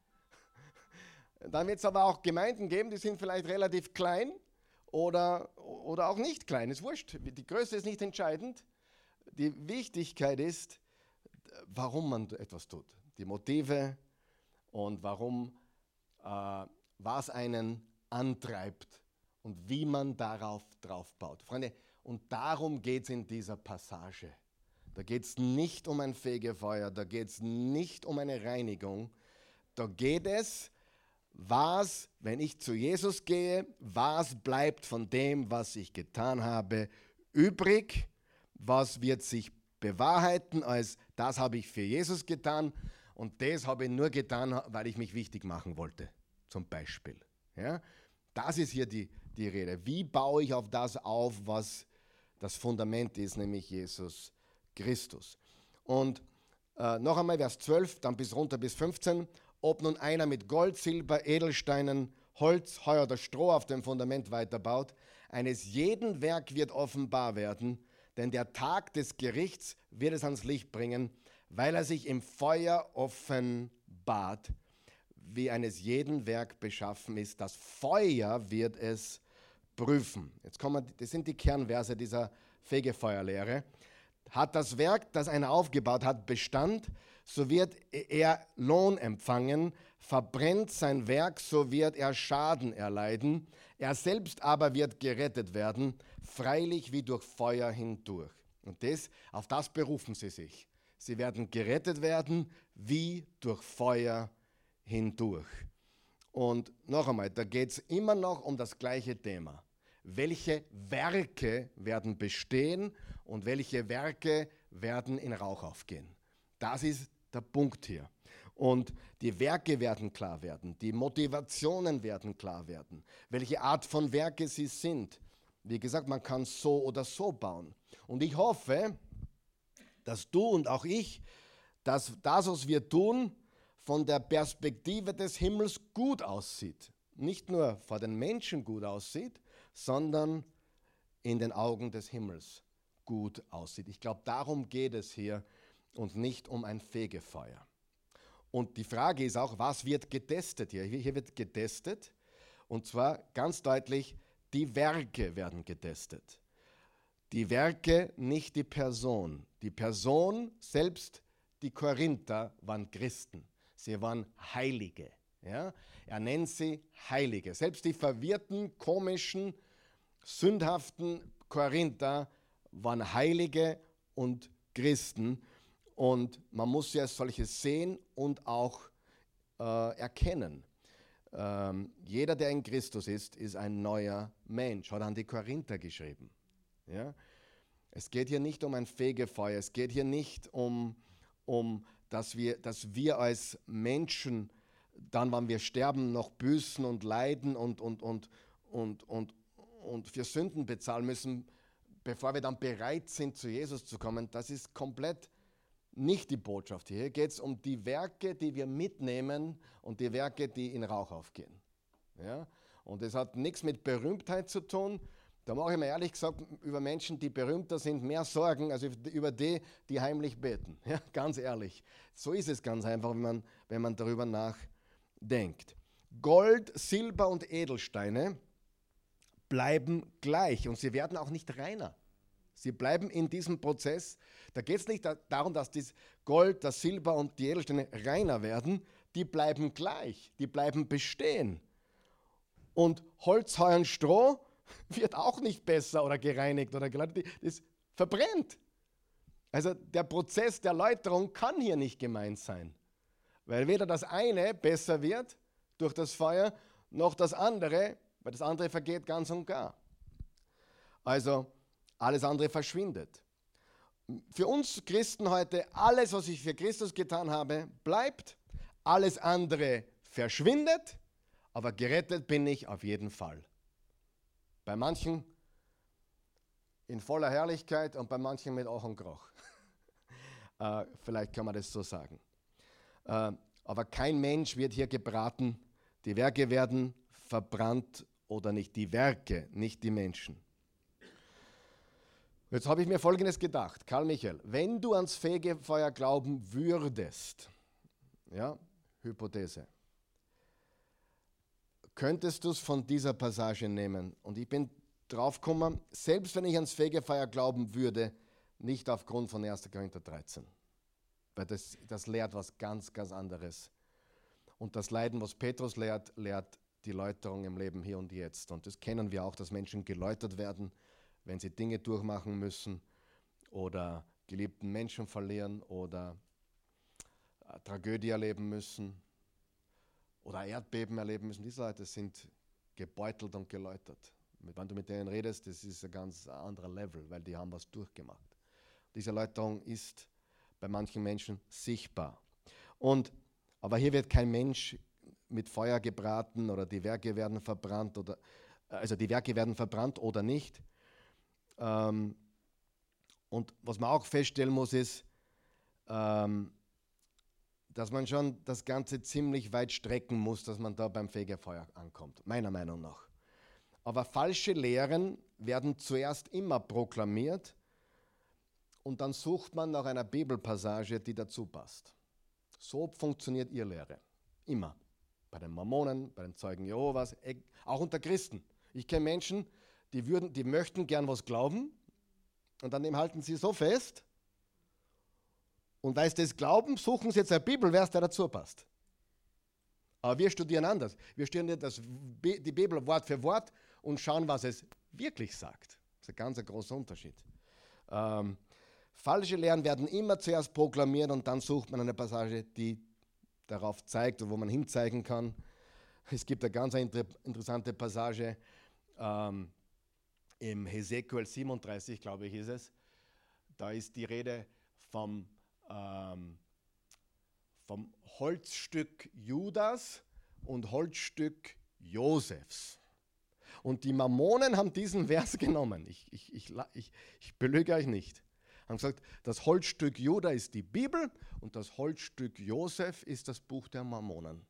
Dann wird es aber auch Gemeinden geben, die sind vielleicht relativ klein oder, oder auch nicht klein, ist wurscht. Die Größe ist nicht entscheidend. Die Wichtigkeit ist, warum man etwas tut. Die Motive und warum, äh, was einen antreibt und wie man darauf drauf baut. Freunde, und darum geht es in dieser Passage. Da geht es nicht um ein Fegefeuer, da geht es nicht um eine Reinigung. Da geht es, was, wenn ich zu Jesus gehe, was bleibt von dem, was ich getan habe, übrig, was wird sich bewahrheiten, als das habe ich für Jesus getan und das habe ich nur getan, weil ich mich wichtig machen wollte, zum Beispiel. Ja? Das ist hier die, die Rede. Wie baue ich auf das auf, was das Fundament ist, nämlich Jesus Christus. Und äh, noch einmal Vers 12, dann bis runter bis 15. Ob nun einer mit Gold, Silber, Edelsteinen, Holz, Heu oder Stroh auf dem Fundament weiterbaut, eines jeden Werk wird offenbar werden, denn der Tag des Gerichts wird es ans Licht bringen, weil er sich im Feuer offenbart, wie eines jeden Werk beschaffen ist. Das Feuer wird es prüfen. Jetzt kommen, das sind die Kernverse dieser Fegefeuerlehre. Hat das Werk, das einer aufgebaut hat, Bestand, so wird er Lohn empfangen. Verbrennt sein Werk, so wird er Schaden erleiden. Er selbst aber wird gerettet werden, freilich wie durch Feuer hindurch. Und das, auf das berufen sie sich. Sie werden gerettet werden wie durch Feuer hindurch. Und noch einmal, da geht es immer noch um das gleiche Thema. Welche Werke werden bestehen und welche Werke werden in Rauch aufgehen? Das ist der Punkt hier. Und die Werke werden klar werden, die Motivationen werden klar werden, welche Art von Werke sie sind. Wie gesagt, man kann so oder so bauen. Und ich hoffe, dass du und auch ich, dass das, was wir tun, von der Perspektive des Himmels gut aussieht. Nicht nur vor den Menschen gut aussieht, sondern in den Augen des Himmels gut aussieht. Ich glaube, darum geht es hier und nicht um ein Fegefeuer. Und die Frage ist auch, was wird getestet hier? Hier wird getestet und zwar ganz deutlich, die Werke werden getestet. Die Werke, nicht die Person. Die Person selbst, die Korinther, waren Christen. Sie waren Heilige. Ja? Er nennt sie Heilige. Selbst die verwirrten, komischen, sündhaften Korinther waren Heilige und Christen. Und man muss sie als solche sehen und auch äh, erkennen. Ähm, jeder, der in Christus ist, ist ein neuer Mensch, hat an die Korinther geschrieben. Ja? Es geht hier nicht um ein Fegefeuer, es geht hier nicht um, um dass wir, dass wir als Menschen dann, wenn wir sterben, noch büßen und leiden und, und, und, und, und, und für Sünden bezahlen müssen, bevor wir dann bereit sind, zu Jesus zu kommen, das ist komplett nicht die Botschaft hier. Hier geht es um die Werke, die wir mitnehmen und die Werke, die in Rauch aufgehen. Ja? Und es hat nichts mit Berühmtheit zu tun, da mache ich mir ehrlich gesagt über Menschen, die berühmter sind, mehr Sorgen als über die, die heimlich beten. Ja, ganz ehrlich. So ist es ganz einfach, wenn man, wenn man darüber nachdenkt. Gold, Silber und Edelsteine bleiben gleich und sie werden auch nicht reiner. Sie bleiben in diesem Prozess. Da geht es nicht darum, dass das Gold, das Silber und die Edelsteine reiner werden. Die bleiben gleich, die bleiben bestehen. Und Holz, Heu und Stroh wird auch nicht besser oder gereinigt oder geleitet. Das verbrennt. Also der Prozess der Läuterung kann hier nicht gemeint sein. Weil weder das eine besser wird durch das Feuer, noch das andere, weil das andere vergeht ganz und gar. Also alles andere verschwindet. Für uns Christen heute, alles, was ich für Christus getan habe, bleibt. Alles andere verschwindet, aber gerettet bin ich auf jeden Fall. Bei manchen in voller Herrlichkeit und bei manchen mit Ach und Krach. äh, vielleicht kann man das so sagen. Äh, aber kein Mensch wird hier gebraten. Die Werke werden verbrannt oder nicht. Die Werke, nicht die Menschen. Jetzt habe ich mir Folgendes gedacht, Karl Michael, wenn du ans Fegefeuer glauben würdest, ja, Hypothese, könntest du es von dieser Passage nehmen. Und ich bin drauf gekommen, selbst wenn ich ans Fegefeuer glauben würde, nicht aufgrund von 1. Korinther 13. Weil das, das lehrt was ganz, ganz anderes. Und das Leiden, was Petrus lehrt, lehrt die Läuterung im Leben hier und jetzt. Und das kennen wir auch, dass Menschen geläutert werden, wenn sie Dinge durchmachen müssen oder geliebten Menschen verlieren oder äh, Tragödie erleben müssen oder Erdbeben erleben müssen. Diese Leute sind gebeutelt und geläutert. Wenn du mit denen redest, das ist ein ganz anderer Level, weil die haben was durchgemacht. Diese Erläuterung ist bei manchen Menschen sichtbar. Und, aber hier wird kein Mensch mit Feuer gebraten oder die Werke werden verbrannt oder also die Werke werden verbrannt oder nicht. Ähm, und was man auch feststellen muss, ist, ähm, dass man schon das Ganze ziemlich weit strecken muss, dass man da beim Fegefeuer ankommt, meiner Meinung nach. Aber falsche Lehren werden zuerst immer proklamiert und dann sucht man nach einer Bibelpassage, die dazu passt. So funktioniert ihr Lehre. Immer. Bei den Mormonen, bei den Zeugen Jehovas, e, auch unter Christen. Ich kenne Menschen, die, würden, die möchten gern was glauben und an dem halten sie so fest. Und weil sie das glauben, suchen sie jetzt eine Bibelvers, der dazu passt. Aber wir studieren anders. Wir studieren das, die Bibel Wort für Wort und schauen, was es wirklich sagt. Das ist ein ganz großer Unterschied. Ähm, falsche Lehren werden immer zuerst proklamiert und dann sucht man eine Passage, die darauf zeigt und wo man hinzeigen kann. Es gibt eine ganz interessante Passage ähm, im Hesekiel 37, glaube ich, ist es. Da ist die Rede vom, ähm, vom Holzstück Judas und Holzstück Josefs. Und die Mammonen haben diesen Vers genommen. Ich, ich, ich, ich, ich belüge euch nicht. Haben gesagt, das Holzstück Juda ist die Bibel und das Holzstück Josef ist das Buch der Mammonen.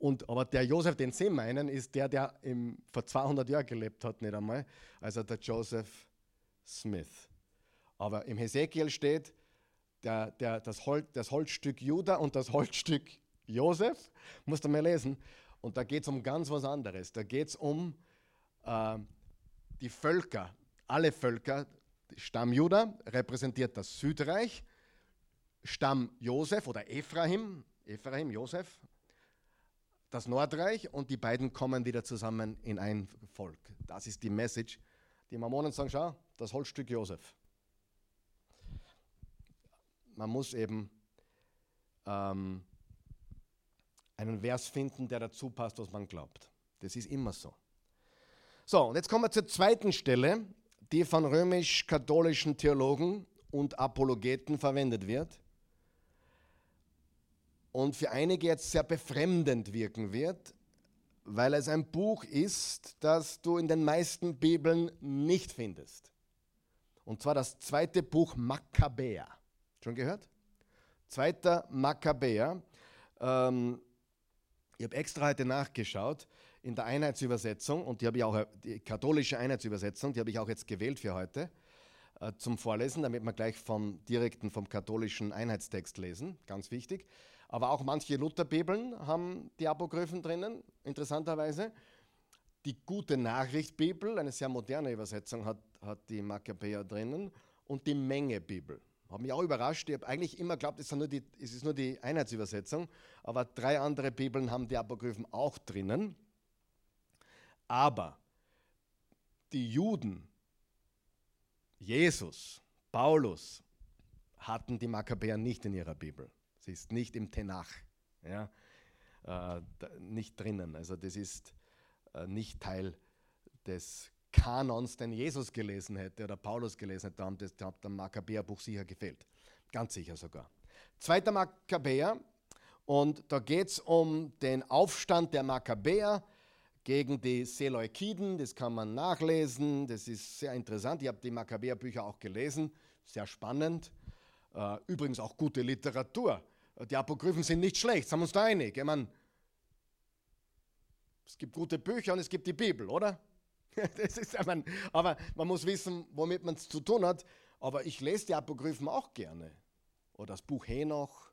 Und, aber der Josef, den Sie meinen, ist der, der im, vor 200 Jahren gelebt hat, nicht einmal. Also der Joseph Smith. Aber im Hesekiel steht der, der, das, Hol, das Holzstück Juda und das Holzstück Josef. Musst du mal lesen. Und da geht es um ganz was anderes. Da geht es um äh, die Völker, alle Völker. Stamm Juda repräsentiert das Südreich. Stamm Josef oder Ephraim, Ephraim, Josef, das Nordreich und die beiden kommen wieder zusammen in ein Volk. Das ist die Message. Die Mormonen sagen, schau, das Holzstück Josef. Man muss eben ähm, einen Vers finden, der dazu passt, was man glaubt. Das ist immer so. So, und jetzt kommen wir zur zweiten Stelle, die von römisch-katholischen Theologen und Apologeten verwendet wird und für einige jetzt sehr befremdend wirken wird, weil es ein Buch ist, das du in den meisten Bibeln nicht findest. Und zwar das zweite Buch Makkabäer. Schon gehört? Zweiter Makkabäer. Ähm, ich habe extra heute nachgeschaut in der Einheitsübersetzung und die habe ich auch, die katholische Einheitsübersetzung, die habe ich auch jetzt gewählt für heute äh, zum Vorlesen, damit wir gleich vom direkten, vom katholischen Einheitstext lesen. Ganz wichtig. Aber auch manche Lutherbibeln haben die Apokryphen drinnen, interessanterweise. Die Gute Nachricht Bibel, eine sehr moderne Übersetzung, hat, hat die Makkabäer drinnen. Und die Menge Bibel. Hat mich auch überrascht. Ich habe eigentlich immer geglaubt, es, es ist nur die Einheitsübersetzung. Aber drei andere Bibeln haben die Apokryphen auch drinnen. Aber die Juden, Jesus, Paulus, hatten die Makkabäer nicht in ihrer Bibel. Sie ist nicht im Tenach, ja, äh, nicht drinnen. Also das ist äh, nicht Teil des Kanons, den Jesus gelesen hätte oder Paulus gelesen hätte. Da hat das hat dem Makkabäerbuch sicher gefehlt. Ganz sicher sogar. Zweiter Makkabäer. Und da geht es um den Aufstand der Makkabäer gegen die Seleukiden. Das kann man nachlesen. Das ist sehr interessant. Ich habe die Makkabäerbücher auch gelesen. Sehr spannend. Äh, übrigens auch gute Literatur. Die Apokryphen sind nicht schlecht, sind wir uns da einig? Ich meine, es gibt gute Bücher und es gibt die Bibel, oder? Das ist, ich meine, aber man muss wissen, womit man es zu tun hat. Aber ich lese die Apokryphen auch gerne. Oder das Buch Henoch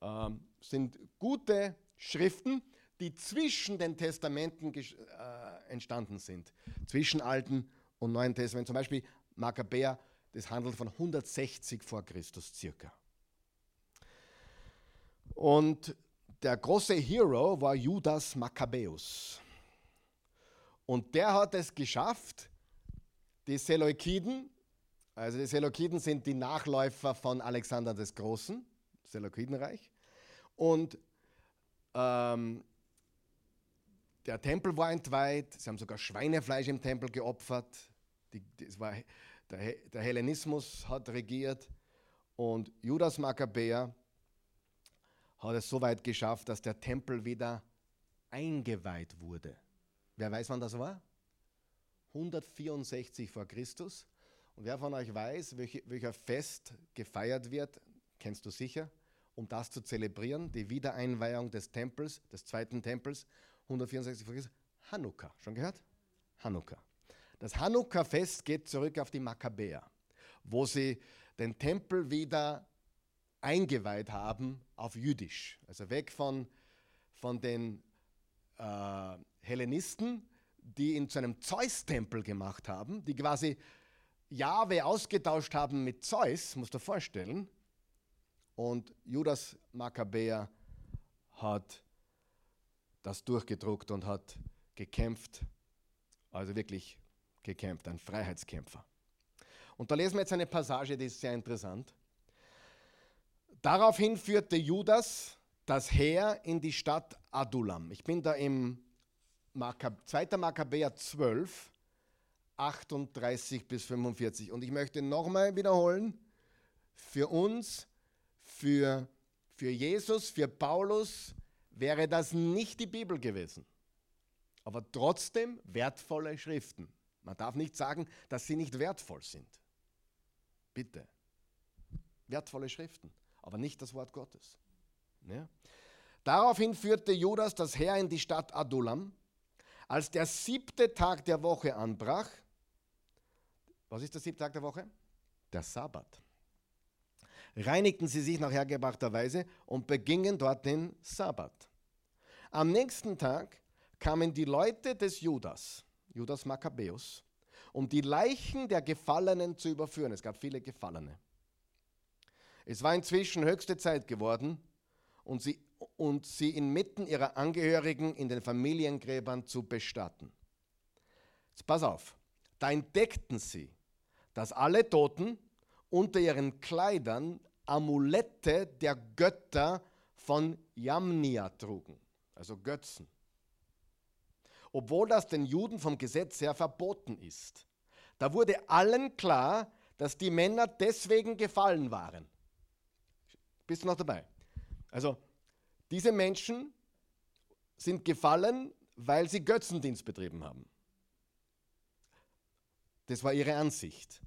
ähm, sind gute Schriften, die zwischen den Testamenten äh, entstanden sind. Zwischen Alten und Neuen Testament. Zum Beispiel Makkabäer, das handelt von 160 vor Christus circa. Und der große Hero war Judas Makkabäus. Und der hat es geschafft, die Seleukiden, also die Seleukiden sind die Nachläufer von Alexander des Großen, Seleukidenreich. Und ähm, der Tempel war entweiht, sie haben sogar Schweinefleisch im Tempel geopfert. Die, das war, der, der Hellenismus hat regiert und Judas Makkabäer hat es so weit geschafft, dass der Tempel wieder eingeweiht wurde. Wer weiß, wann das war? 164 vor Christus. Und wer von euch weiß, welche, welcher Fest gefeiert wird, kennst du sicher, um das zu zelebrieren, die Wiedereinweihung des Tempels, des zweiten Tempels, 164 vor Christus, Hanukkah. Schon gehört? Hanukkah. Das Hanukkah-Fest geht zurück auf die Makkabäer, wo sie den Tempel wieder eingeweiht haben auf Jüdisch. Also weg von, von den äh, Hellenisten, die ihn zu einem Zeus-Tempel gemacht haben, die quasi Jahwe ausgetauscht haben mit Zeus, musst du dir vorstellen. Und Judas Makkabäer hat das durchgedruckt und hat gekämpft, also wirklich gekämpft, ein Freiheitskämpfer. Und da lesen wir jetzt eine Passage, die ist sehr interessant. Daraufhin führte Judas das Heer in die Stadt Adulam. Ich bin da im 2. Makkabäer 12, 38 bis 45. Und ich möchte nochmal wiederholen, für uns für, für Jesus, für Paulus wäre das nicht die Bibel gewesen. Aber trotzdem wertvolle Schriften. Man darf nicht sagen, dass sie nicht wertvoll sind. Bitte. Wertvolle Schriften, aber nicht das Wort Gottes. Ja? Daraufhin führte Judas das Heer in die Stadt Adulam. Als der siebte Tag der Woche anbrach, was ist der siebte Tag der Woche? Der Sabbat reinigten sie sich nach hergebrachter Weise und begingen dort den Sabbat. Am nächsten Tag kamen die Leute des Judas, Judas Makkabäus, um die Leichen der Gefallenen zu überführen. Es gab viele Gefallene. Es war inzwischen höchste Zeit geworden und sie, und sie inmitten ihrer Angehörigen in den Familiengräbern zu bestatten. Jetzt pass auf, da entdeckten sie, dass alle Toten unter ihren Kleidern Amulette der Götter von Jamnia trugen, also Götzen. Obwohl das den Juden vom Gesetz her verboten ist. Da wurde allen klar, dass die Männer deswegen gefallen waren. Bist du noch dabei? Also, diese Menschen sind gefallen, weil sie Götzendienst betrieben haben. Das war ihre Ansicht.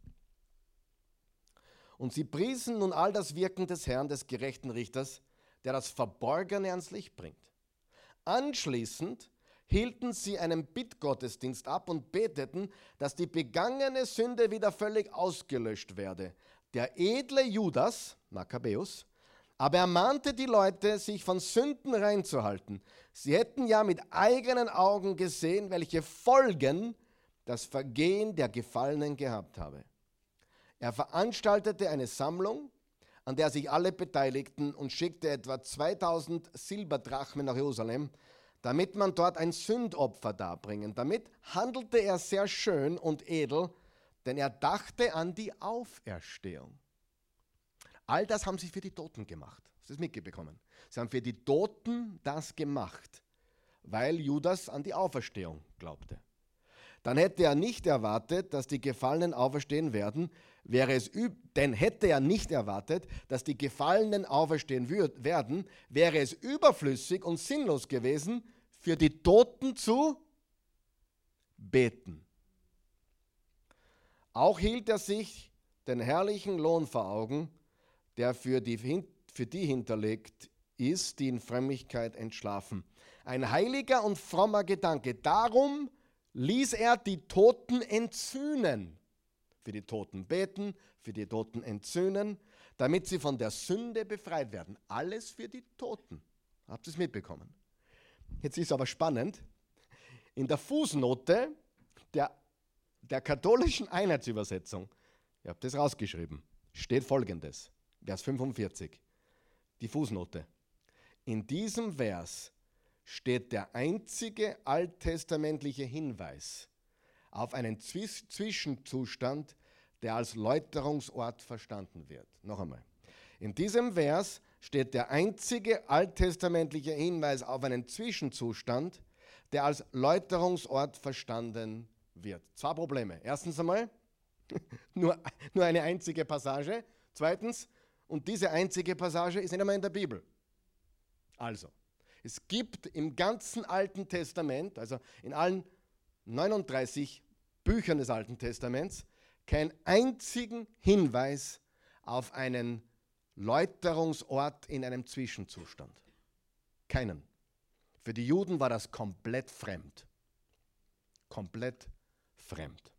Und sie priesen nun all das Wirken des Herrn, des gerechten Richters, der das Verborgene ans Licht bringt. Anschließend hielten sie einen Bittgottesdienst ab und beteten, dass die begangene Sünde wieder völlig ausgelöscht werde. Der edle Judas, Makkabäus, aber er mahnte die Leute, sich von Sünden reinzuhalten. Sie hätten ja mit eigenen Augen gesehen, welche Folgen das Vergehen der Gefallenen gehabt habe. Er veranstaltete eine Sammlung, an der sich alle beteiligten und schickte etwa 2000 Silberdrachmen nach Jerusalem, damit man dort ein Sündopfer darbringen. Damit handelte er sehr schön und edel, denn er dachte an die Auferstehung. All das haben sie für die Toten gemacht. Hast du das mitbekommen? Sie haben für die Toten das gemacht, weil Judas an die Auferstehung glaubte. Dann hätte er nicht erwartet, dass die Gefallenen auferstehen werden, wäre es denn hätte er nicht erwartet, dass die Gefallenen auferstehen werden, wäre es überflüssig und sinnlos gewesen, für die Toten zu beten. Auch hielt er sich den herrlichen Lohn vor Augen, der für die, für die hinterlegt ist, die in Frömmigkeit entschlafen. Ein heiliger und frommer Gedanke. Darum ließ er die Toten entzünden für die Toten beten, für die Toten entzünden, damit sie von der Sünde befreit werden. Alles für die Toten. Habt ihr es mitbekommen? Jetzt ist aber spannend. In der Fußnote der, der katholischen Einheitsübersetzung, ihr habt das rausgeschrieben, steht folgendes, Vers 45, die Fußnote. In diesem Vers steht der einzige alttestamentliche Hinweis auf einen Zwischenzustand, der als Läuterungsort verstanden wird. Noch einmal. In diesem Vers steht der einzige alttestamentliche Hinweis auf einen Zwischenzustand, der als Läuterungsort verstanden wird. Zwei Probleme. Erstens einmal, nur, nur eine einzige Passage. Zweitens, und diese einzige Passage ist nicht einmal in der Bibel. Also, es gibt im ganzen Alten Testament, also in allen 39 Büchern des Alten Testaments, keinen einzigen Hinweis auf einen Läuterungsort in einem Zwischenzustand. Keinen. Für die Juden war das komplett fremd. Komplett fremd.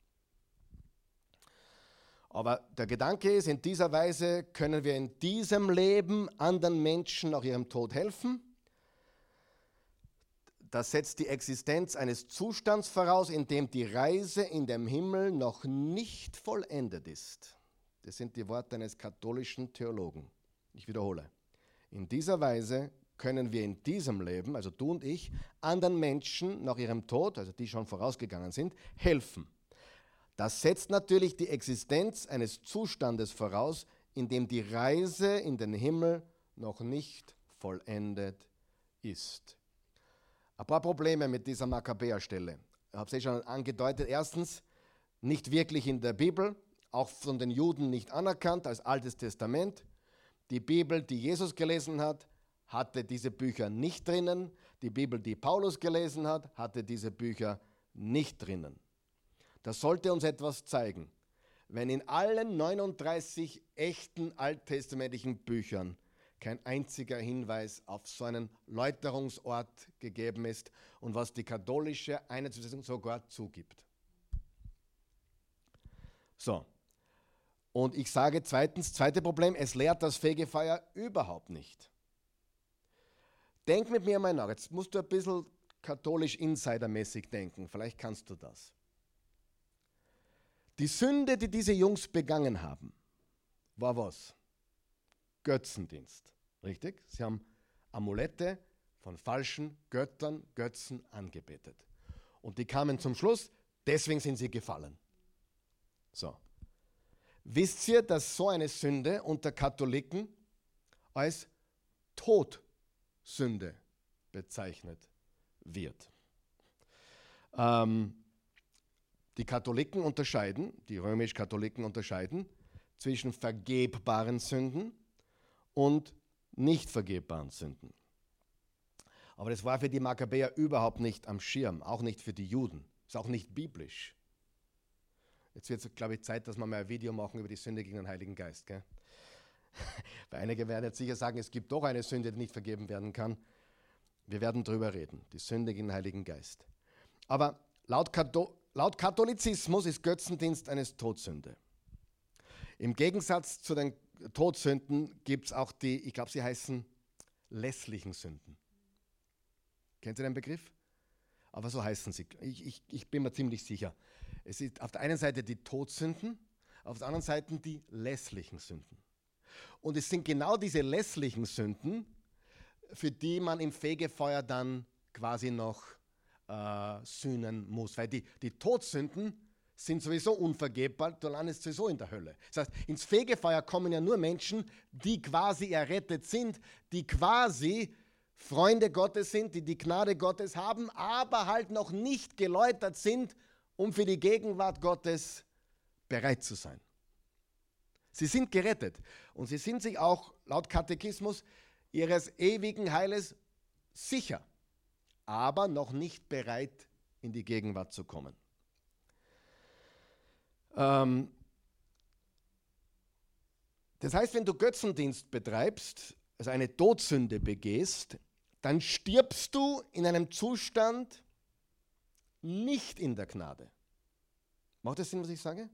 Aber der Gedanke ist, in dieser Weise können wir in diesem Leben anderen Menschen nach ihrem Tod helfen. Das setzt die Existenz eines Zustands voraus, in dem die Reise in dem Himmel noch nicht vollendet ist. Das sind die Worte eines katholischen Theologen. Ich wiederhole. In dieser Weise können wir in diesem Leben, also du und ich, anderen Menschen nach ihrem Tod, also die schon vorausgegangen sind, helfen. Das setzt natürlich die Existenz eines Zustandes voraus, in dem die Reise in den Himmel noch nicht vollendet ist. Ein paar Probleme mit dieser Makkabäerstelle. Ich habe es eh schon angedeutet. Erstens, nicht wirklich in der Bibel, auch von den Juden nicht anerkannt als Altes Testament. Die Bibel, die Jesus gelesen hat, hatte diese Bücher nicht drinnen. Die Bibel, die Paulus gelesen hat, hatte diese Bücher nicht drinnen. Das sollte uns etwas zeigen. Wenn in allen 39 echten alttestamentlichen Büchern kein einziger Hinweis auf so einen Läuterungsort gegeben ist und was die katholische Einheitsübersetzung sogar zugibt. So. Und ich sage zweitens, zweite Problem, es lehrt das Fegefeuer überhaupt nicht. Denk mit mir mal nach, jetzt musst du ein bisschen katholisch insidermäßig denken, vielleicht kannst du das. Die Sünde, die diese Jungs begangen haben, war was? Götzendienst. Richtig? Sie haben Amulette von falschen Göttern, Götzen angebetet. Und die kamen zum Schluss, deswegen sind sie gefallen. So. Wisst ihr, dass so eine Sünde unter Katholiken als Todsünde bezeichnet wird? Ähm, die Katholiken unterscheiden, die römisch-Katholiken unterscheiden zwischen vergebbaren Sünden und nicht vergebbaren Sünden. Aber das war für die Makkabäer überhaupt nicht am Schirm, auch nicht für die Juden. Ist auch nicht biblisch. Jetzt wird es, glaube ich, Zeit, dass wir mal ein Video machen über die Sünde gegen den Heiligen Geist. Gell? Weil einige werden jetzt sicher sagen, es gibt doch eine Sünde, die nicht vergeben werden kann. Wir werden darüber reden, die Sünde gegen den Heiligen Geist. Aber laut, Kato laut Katholizismus ist Götzendienst eine Todsünde. Im Gegensatz zu den Todsünden gibt es auch die, ich glaube, sie heißen lässlichen Sünden. Kennt ihr den Begriff? Aber so heißen sie. Ich, ich, ich bin mir ziemlich sicher. Es ist auf der einen Seite die Todsünden, auf der anderen Seite die lässlichen Sünden. Und es sind genau diese lässlichen Sünden, für die man im Fegefeuer dann quasi noch äh, sühnen muss. Weil die, die Todsünden sind sowieso unvergebbar, du landest sowieso in der Hölle. Das heißt, ins Fegefeuer kommen ja nur Menschen, die quasi errettet sind, die quasi Freunde Gottes sind, die die Gnade Gottes haben, aber halt noch nicht geläutert sind, um für die Gegenwart Gottes bereit zu sein. Sie sind gerettet und sie sind sich auch laut Katechismus ihres ewigen Heiles sicher, aber noch nicht bereit, in die Gegenwart zu kommen. Ähm, das heißt, wenn du Götzendienst betreibst, also eine Todsünde begehst, dann stirbst du in einem Zustand nicht in der Gnade. Macht das Sinn, was ich sage?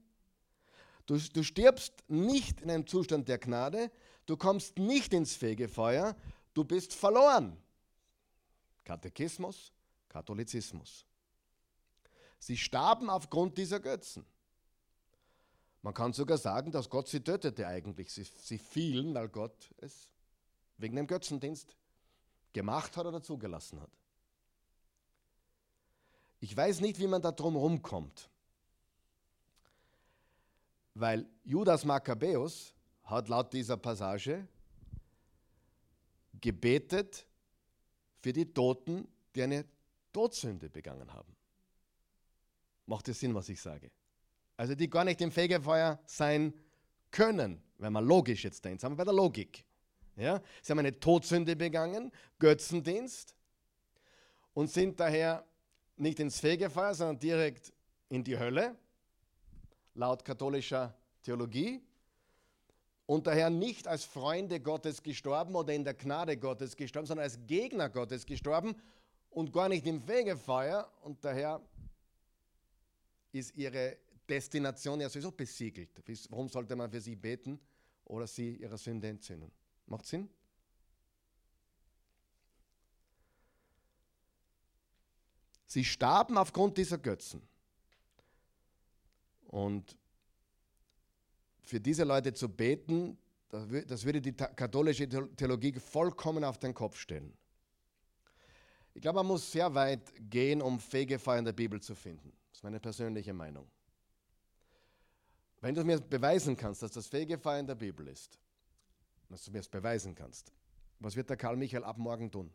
Du, du stirbst nicht in einem Zustand der Gnade, du kommst nicht ins Fegefeuer, du bist verloren. Katechismus, Katholizismus. Sie starben aufgrund dieser Götzen. Man kann sogar sagen, dass Gott sie tötete eigentlich. Sie, sie fielen, weil Gott es wegen dem Götzendienst gemacht hat oder zugelassen hat. Ich weiß nicht, wie man da drum rumkommt. Weil Judas Makkabäus hat laut dieser Passage gebetet für die Toten, die eine Todsünde begangen haben. Macht es Sinn, was ich sage? Also die gar nicht im Fegefeuer sein können, wenn man logisch jetzt denkt, sagen wir bei der Logik. Ja? Sie haben eine Todsünde begangen, Götzendienst, und sind daher nicht ins Fegefeuer, sondern direkt in die Hölle, laut katholischer Theologie, und daher nicht als Freunde Gottes gestorben oder in der Gnade Gottes gestorben, sondern als Gegner Gottes gestorben und gar nicht im Fegefeuer, und daher ist ihre Destination ja sowieso besiegelt. Warum sollte man für sie beten oder sie ihrer Sünde entzünden? Macht Sinn? Sie starben aufgrund dieser Götzen. Und für diese Leute zu beten, das würde die katholische Theologie vollkommen auf den Kopf stellen. Ich glaube, man muss sehr weit gehen, um Fegefeuer in der Bibel zu finden. Das ist meine persönliche Meinung. Wenn du mir beweisen kannst, dass das Fegefeuer in der Bibel ist, dass du mir es beweisen kannst, was wird der Karl Michael ab morgen tun?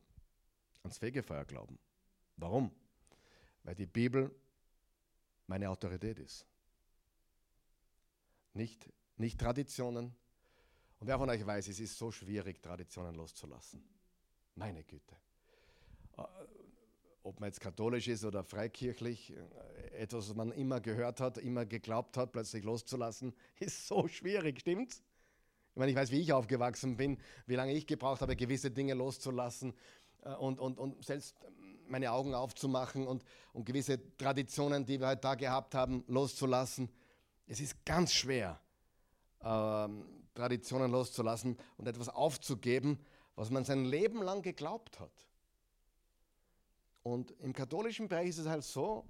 Ans Fegefeuer glauben. Warum? Weil die Bibel meine Autorität ist. Nicht, nicht Traditionen. Und wer von euch weiß, es ist so schwierig, Traditionen loszulassen. Meine Güte. Ob man jetzt katholisch ist oder freikirchlich, etwas, was man immer gehört hat, immer geglaubt hat, plötzlich loszulassen, ist so schwierig, stimmt's? Ich meine, ich weiß, wie ich aufgewachsen bin, wie lange ich gebraucht habe, gewisse Dinge loszulassen äh, und, und, und selbst meine Augen aufzumachen und, und gewisse Traditionen, die wir heute da gehabt haben, loszulassen. Es ist ganz schwer, ähm, Traditionen loszulassen und etwas aufzugeben, was man sein Leben lang geglaubt hat. Und im katholischen Bereich ist es halt so,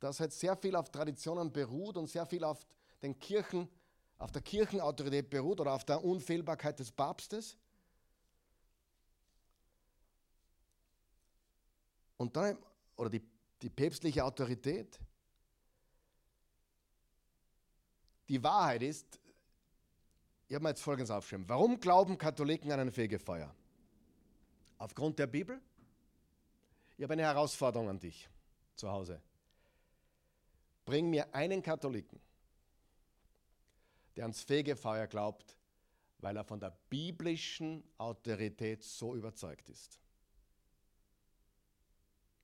dass halt sehr viel auf Traditionen beruht und sehr viel auf den Kirchen, auf der Kirchenautorität beruht oder auf der Unfehlbarkeit des Papstes. Und dann, oder die, die päpstliche Autorität. Die Wahrheit ist, ich habe mir jetzt Folgendes aufgeschrieben. Warum glauben Katholiken an ein Fegefeuer? Aufgrund der Bibel? Ich habe eine Herausforderung an dich zu Hause. Bring mir einen Katholiken, der ans Fegefeuer glaubt, weil er von der biblischen Autorität so überzeugt ist.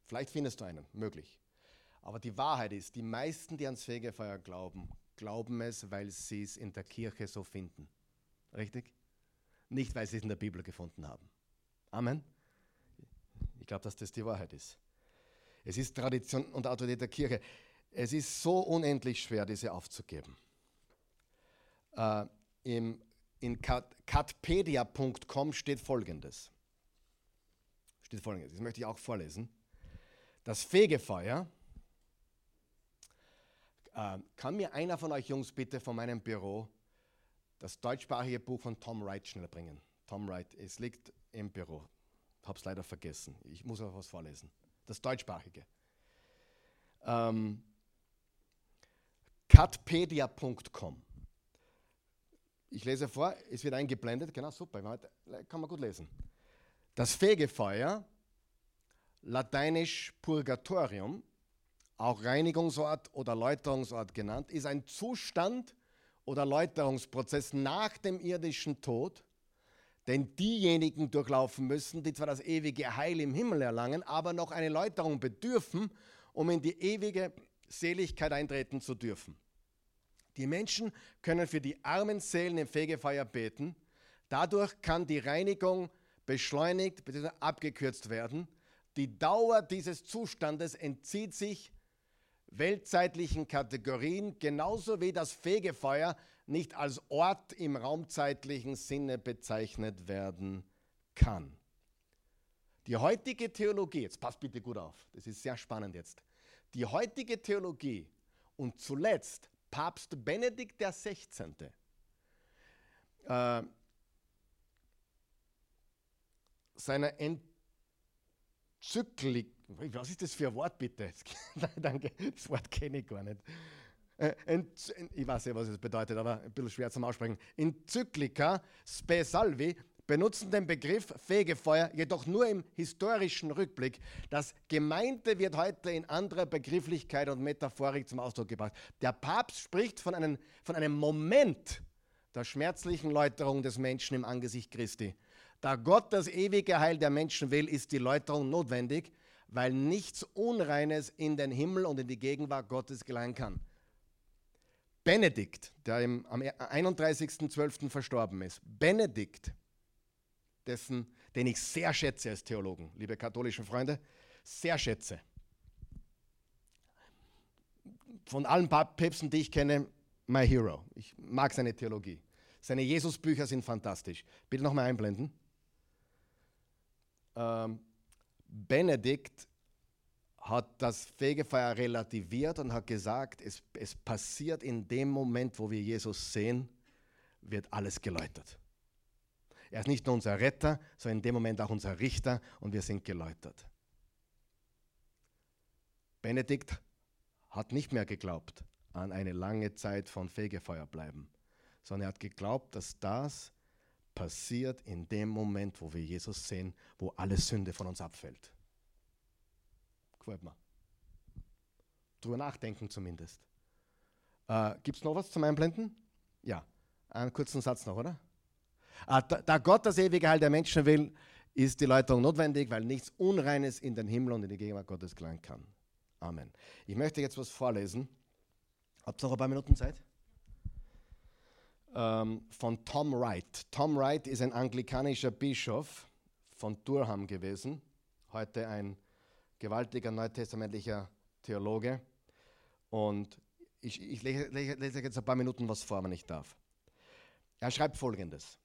Vielleicht findest du einen, möglich. Aber die Wahrheit ist, die meisten, die ans Fegefeuer glauben, glauben es, weil sie es in der Kirche so finden. Richtig? Nicht, weil sie es in der Bibel gefunden haben. Amen. Glaube, dass das die Wahrheit ist. Es ist Tradition und Autorität der Kirche. Es ist so unendlich schwer, diese aufzugeben. Äh, im, in catpedia.com steht folgendes. Steht folgendes, das möchte ich auch vorlesen. Das Fegefeuer. Äh, kann mir einer von euch Jungs bitte von meinem Büro das deutschsprachige Buch von Tom Wright schnell bringen? Tom Wright, es liegt im Büro. Habe es leider vergessen. Ich muss auch was vorlesen. Das deutschsprachige. Ähm, Cutpedia.com. Ich lese vor, es wird eingeblendet, genau super, kann man gut lesen. Das Fegefeuer, lateinisch Purgatorium, auch Reinigungsort oder Läuterungsort genannt, ist ein Zustand oder Läuterungsprozess nach dem irdischen Tod, den diejenigen durchlaufen müssen, die zwar das ewige Heil im Himmel erlangen, aber noch eine Läuterung bedürfen, um in die ewige Seligkeit eintreten zu dürfen. Die Menschen können für die armen Seelen im Fegefeuer beten. Dadurch kann die Reinigung beschleunigt bzw. abgekürzt werden. Die Dauer dieses Zustandes entzieht sich weltzeitlichen Kategorien, genauso wie das Fegefeuer nicht als Ort im raumzeitlichen Sinne bezeichnet werden kann. Die heutige Theologie, jetzt passt bitte gut auf, das ist sehr spannend jetzt. Die heutige Theologie und zuletzt Papst Benedikt XVI. Äh, seiner Enzyklik, was ist das für ein Wort bitte? Danke, das Wort kenne ich gar nicht. Äh, ich weiß ja, was es bedeutet, aber ein bisschen schwer zum Aussprechen. Enzyklika Spe Salvi benutzen den Begriff Fegefeuer jedoch nur im historischen Rückblick. Das Gemeinte wird heute in anderer Begrifflichkeit und Metaphorik zum Ausdruck gebracht. Der Papst spricht von einem, von einem Moment der schmerzlichen Läuterung des Menschen im Angesicht Christi. Da Gott das ewige Heil der Menschen will, ist die Läuterung notwendig, weil nichts Unreines in den Himmel und in die Gegenwart Gottes gelangen kann. Benedikt, der am 31.12. verstorben ist, Benedikt, dessen, den ich sehr schätze als Theologen, liebe katholischen Freunde, sehr schätze. Von allen Päpsten, die ich kenne, my hero. Ich mag seine Theologie. Seine Jesusbücher sind fantastisch. Bitte nochmal einblenden. Ähm, Benedikt hat das Fegefeuer relativiert und hat gesagt, es, es passiert in dem Moment, wo wir Jesus sehen, wird alles geläutert. Er ist nicht nur unser Retter, sondern in dem Moment auch unser Richter und wir sind geläutert. Benedikt hat nicht mehr geglaubt an eine lange Zeit von Fegefeuer bleiben, sondern er hat geglaubt, dass das passiert in dem Moment, wo wir Jesus sehen, wo alle Sünde von uns abfällt. Gefällt mir. Drüber nachdenken zumindest. Äh, Gibt es noch was zum Einblenden? Ja, einen kurzen Satz noch, oder? Ah, da, da, Gott das ewige Heil der Menschen will, ist die Läuterung notwendig, weil nichts Unreines in den Himmel und in die Gegenwart Gottes gelangen kann. Amen. Ich möchte jetzt was vorlesen. Habt ihr noch ein paar Minuten Zeit? Ähm, von Tom Wright. Tom Wright ist ein anglikanischer Bischof von Durham gewesen, heute ein gewaltiger neutestamentlicher Theologe. Und ich, ich lese, lese jetzt ein paar Minuten was vor, wenn ich darf. Er schreibt folgendes.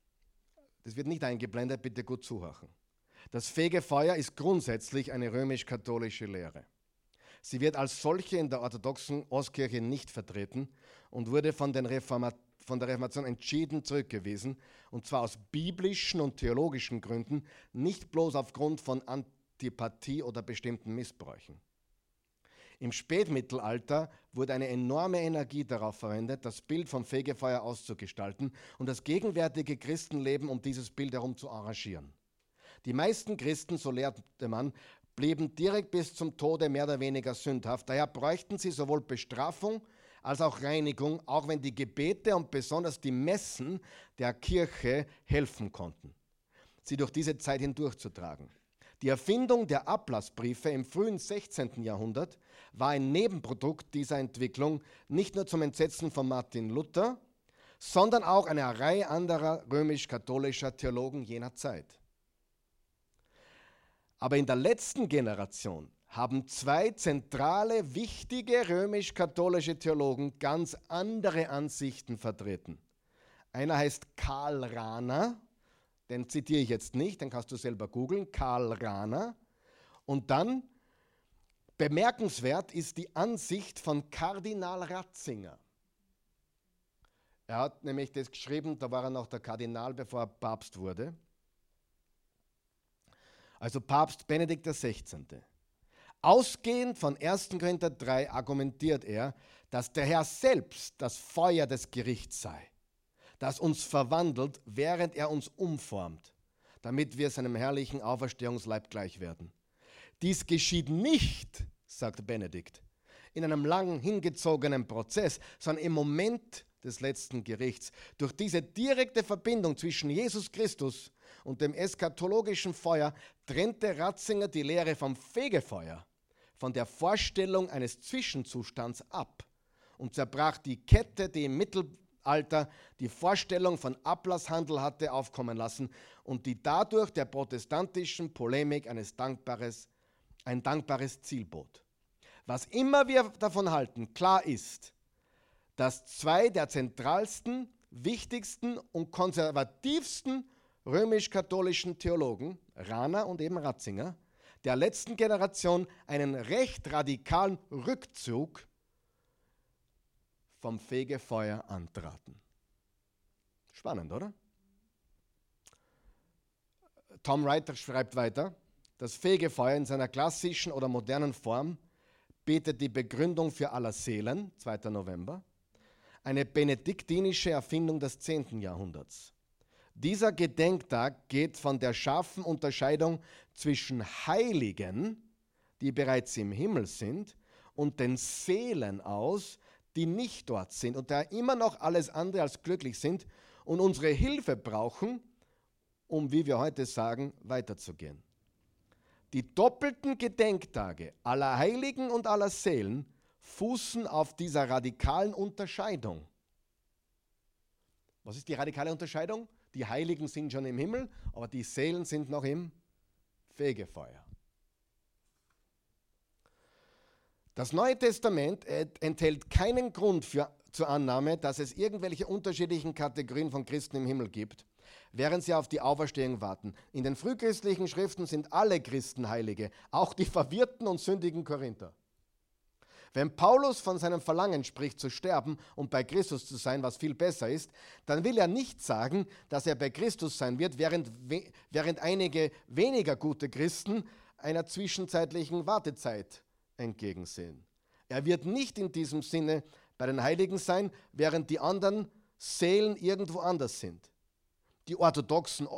Das wird nicht eingeblendet, bitte gut zuhören. Das Fegefeuer ist grundsätzlich eine römisch-katholische Lehre. Sie wird als solche in der orthodoxen Ostkirche nicht vertreten und wurde von, Reforma von, der Reformation entschieden zurückgewiesen, und zwar aus biblischen und theologischen Gründen, nicht bloß aufgrund von Antipathie oder bestimmten Missbräuchen. Im Spätmittelalter wurde eine enorme Energie darauf verwendet, das Bild vom Fegefeuer auszugestalten und das gegenwärtige Christenleben um dieses Bild herum zu arrangieren. Die meisten Christen, so lehrte man, blieben direkt bis zum Tode mehr oder weniger sündhaft. Daher bräuchten sie sowohl Bestrafung als auch Reinigung, auch wenn die Gebete und besonders die Messen der Kirche helfen konnten, sie durch diese Zeit hindurchzutragen. Die Erfindung der Ablassbriefe im frühen 16. Jahrhundert war ein Nebenprodukt dieser Entwicklung, nicht nur zum Entsetzen von Martin Luther, sondern auch einer Reihe anderer römisch-katholischer Theologen jener Zeit. Aber in der letzten Generation haben zwei zentrale, wichtige römisch-katholische Theologen ganz andere Ansichten vertreten. Einer heißt Karl Rahner, den zitiere ich jetzt nicht, den kannst du selber googeln, Karl Rahner. Und dann bemerkenswert ist die Ansicht von Kardinal Ratzinger. Er hat nämlich das geschrieben, da war er noch der Kardinal, bevor er Papst wurde. Also Papst Benedikt XVI. Ausgehend von 1. Korinther 3 argumentiert er, dass der Herr selbst das Feuer des Gerichts sei das uns verwandelt, während er uns umformt, damit wir seinem herrlichen Auferstehungsleib gleich werden. Dies geschieht nicht, sagt Benedikt, in einem langen hingezogenen Prozess, sondern im Moment des letzten Gerichts. Durch diese direkte Verbindung zwischen Jesus Christus und dem eskatologischen Feuer trennte Ratzinger die Lehre vom Fegefeuer von der Vorstellung eines Zwischenzustands ab und zerbrach die Kette, die im Mittel Alter die Vorstellung von Ablasshandel hatte aufkommen lassen und die dadurch der protestantischen Polemik eines dankbares, ein dankbares Ziel bot. Was immer wir davon halten, klar ist, dass zwei der zentralsten, wichtigsten und konservativsten römisch-katholischen Theologen, Rahner und eben Ratzinger, der letzten Generation einen recht radikalen Rückzug vom Fegefeuer antraten. Spannend, oder? Tom Reiter schreibt weiter, das Fegefeuer in seiner klassischen oder modernen Form bietet die Begründung für aller Seelen, 2. November, eine benediktinische Erfindung des 10. Jahrhunderts. Dieser Gedenktag geht von der scharfen Unterscheidung zwischen Heiligen, die bereits im Himmel sind, und den Seelen aus, die nicht dort sind und da immer noch alles andere als glücklich sind und unsere Hilfe brauchen, um, wie wir heute sagen, weiterzugehen. Die doppelten Gedenktage aller Heiligen und aller Seelen fußen auf dieser radikalen Unterscheidung. Was ist die radikale Unterscheidung? Die Heiligen sind schon im Himmel, aber die Seelen sind noch im Fegefeuer. Das Neue Testament enthält keinen Grund für, zur Annahme, dass es irgendwelche unterschiedlichen Kategorien von Christen im Himmel gibt, während sie auf die Auferstehung warten. In den frühchristlichen Schriften sind alle Christen Heilige, auch die verwirrten und sündigen Korinther. Wenn Paulus von seinem Verlangen spricht, zu sterben und bei Christus zu sein, was viel besser ist, dann will er nicht sagen, dass er bei Christus sein wird, während, während einige weniger gute Christen einer zwischenzeitlichen Wartezeit entgegensehen. Er wird nicht in diesem Sinne bei den Heiligen sein, während die anderen Seelen irgendwo anders sind. Die orthodoxen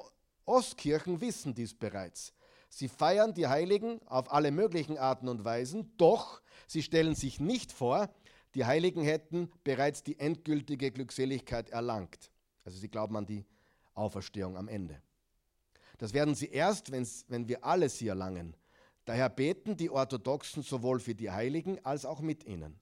Ostkirchen wissen dies bereits. Sie feiern die Heiligen auf alle möglichen Arten und Weisen, doch sie stellen sich nicht vor, die Heiligen hätten bereits die endgültige Glückseligkeit erlangt. Also sie glauben an die Auferstehung am Ende. Das werden sie erst, wenn wir alles sie erlangen. Daher beten die Orthodoxen sowohl für die Heiligen als auch mit ihnen.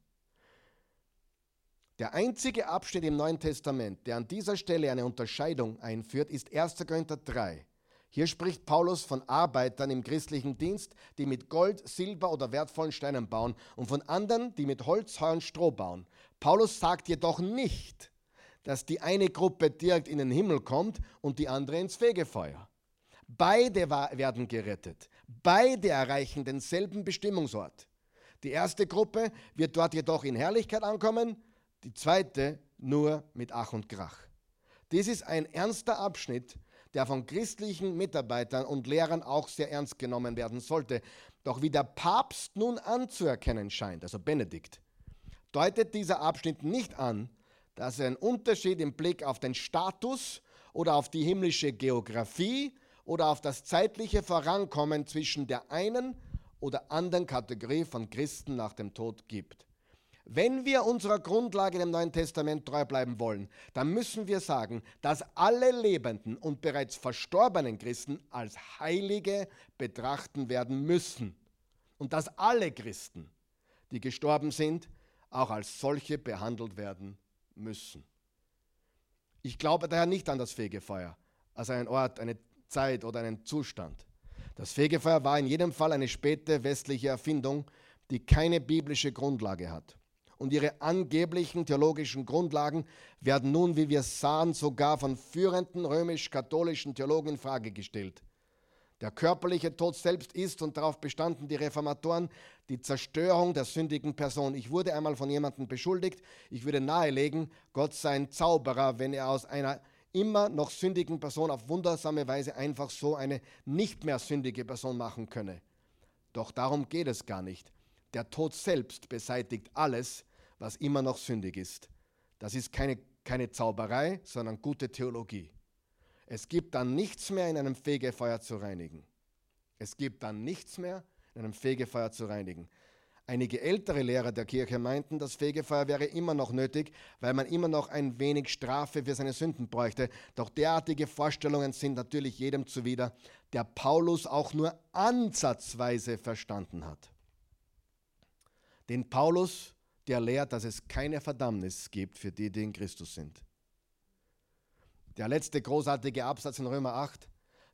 Der einzige Abschnitt im Neuen Testament, der an dieser Stelle eine Unterscheidung einführt, ist 1. Korinther 3. Hier spricht Paulus von Arbeitern im christlichen Dienst, die mit Gold, Silber oder wertvollen Steinen bauen und von anderen, die mit Holz, Heu und Stroh bauen. Paulus sagt jedoch nicht, dass die eine Gruppe direkt in den Himmel kommt und die andere ins Fegefeuer. Beide werden gerettet. Beide erreichen denselben Bestimmungsort. Die erste Gruppe wird dort jedoch in Herrlichkeit ankommen, die zweite nur mit Ach und Krach. Dies ist ein ernster Abschnitt, der von christlichen Mitarbeitern und Lehrern auch sehr ernst genommen werden sollte. Doch wie der Papst nun anzuerkennen scheint, also Benedikt, deutet dieser Abschnitt nicht an, dass er einen Unterschied im Blick auf den Status oder auf die himmlische Geografie oder auf das zeitliche Vorankommen zwischen der einen oder anderen Kategorie von Christen nach dem Tod gibt. Wenn wir unserer Grundlage im Neuen Testament treu bleiben wollen, dann müssen wir sagen, dass alle lebenden und bereits verstorbenen Christen als Heilige betrachten werden müssen. Und dass alle Christen, die gestorben sind, auch als solche behandelt werden müssen. Ich glaube daher nicht an das Fegefeuer als einen Ort, eine Zeit oder einen Zustand. Das Fegefeuer war in jedem Fall eine späte westliche Erfindung, die keine biblische Grundlage hat. Und ihre angeblichen theologischen Grundlagen werden nun, wie wir sahen, sogar von führenden römisch-katholischen Theologen in Frage gestellt. Der körperliche Tod selbst ist, und darauf bestanden die Reformatoren, die Zerstörung der sündigen Person. Ich wurde einmal von jemandem beschuldigt, ich würde nahelegen, Gott sei ein Zauberer, wenn er aus einer immer noch sündigen Person auf wundersame Weise einfach so eine nicht mehr sündige Person machen könne. Doch darum geht es gar nicht. Der Tod selbst beseitigt alles, was immer noch sündig ist. Das ist keine, keine Zauberei, sondern gute Theologie. Es gibt dann nichts mehr in einem Fegefeuer zu reinigen. Es gibt dann nichts mehr in einem Fegefeuer zu reinigen. Einige ältere Lehrer der Kirche meinten, das Fegefeuer wäre immer noch nötig, weil man immer noch ein wenig Strafe für seine Sünden bräuchte. Doch derartige Vorstellungen sind natürlich jedem zuwider, der Paulus auch nur ansatzweise verstanden hat. Den Paulus, der lehrt, dass es keine Verdammnis gibt für die, die in Christus sind. Der letzte großartige Absatz in Römer 8,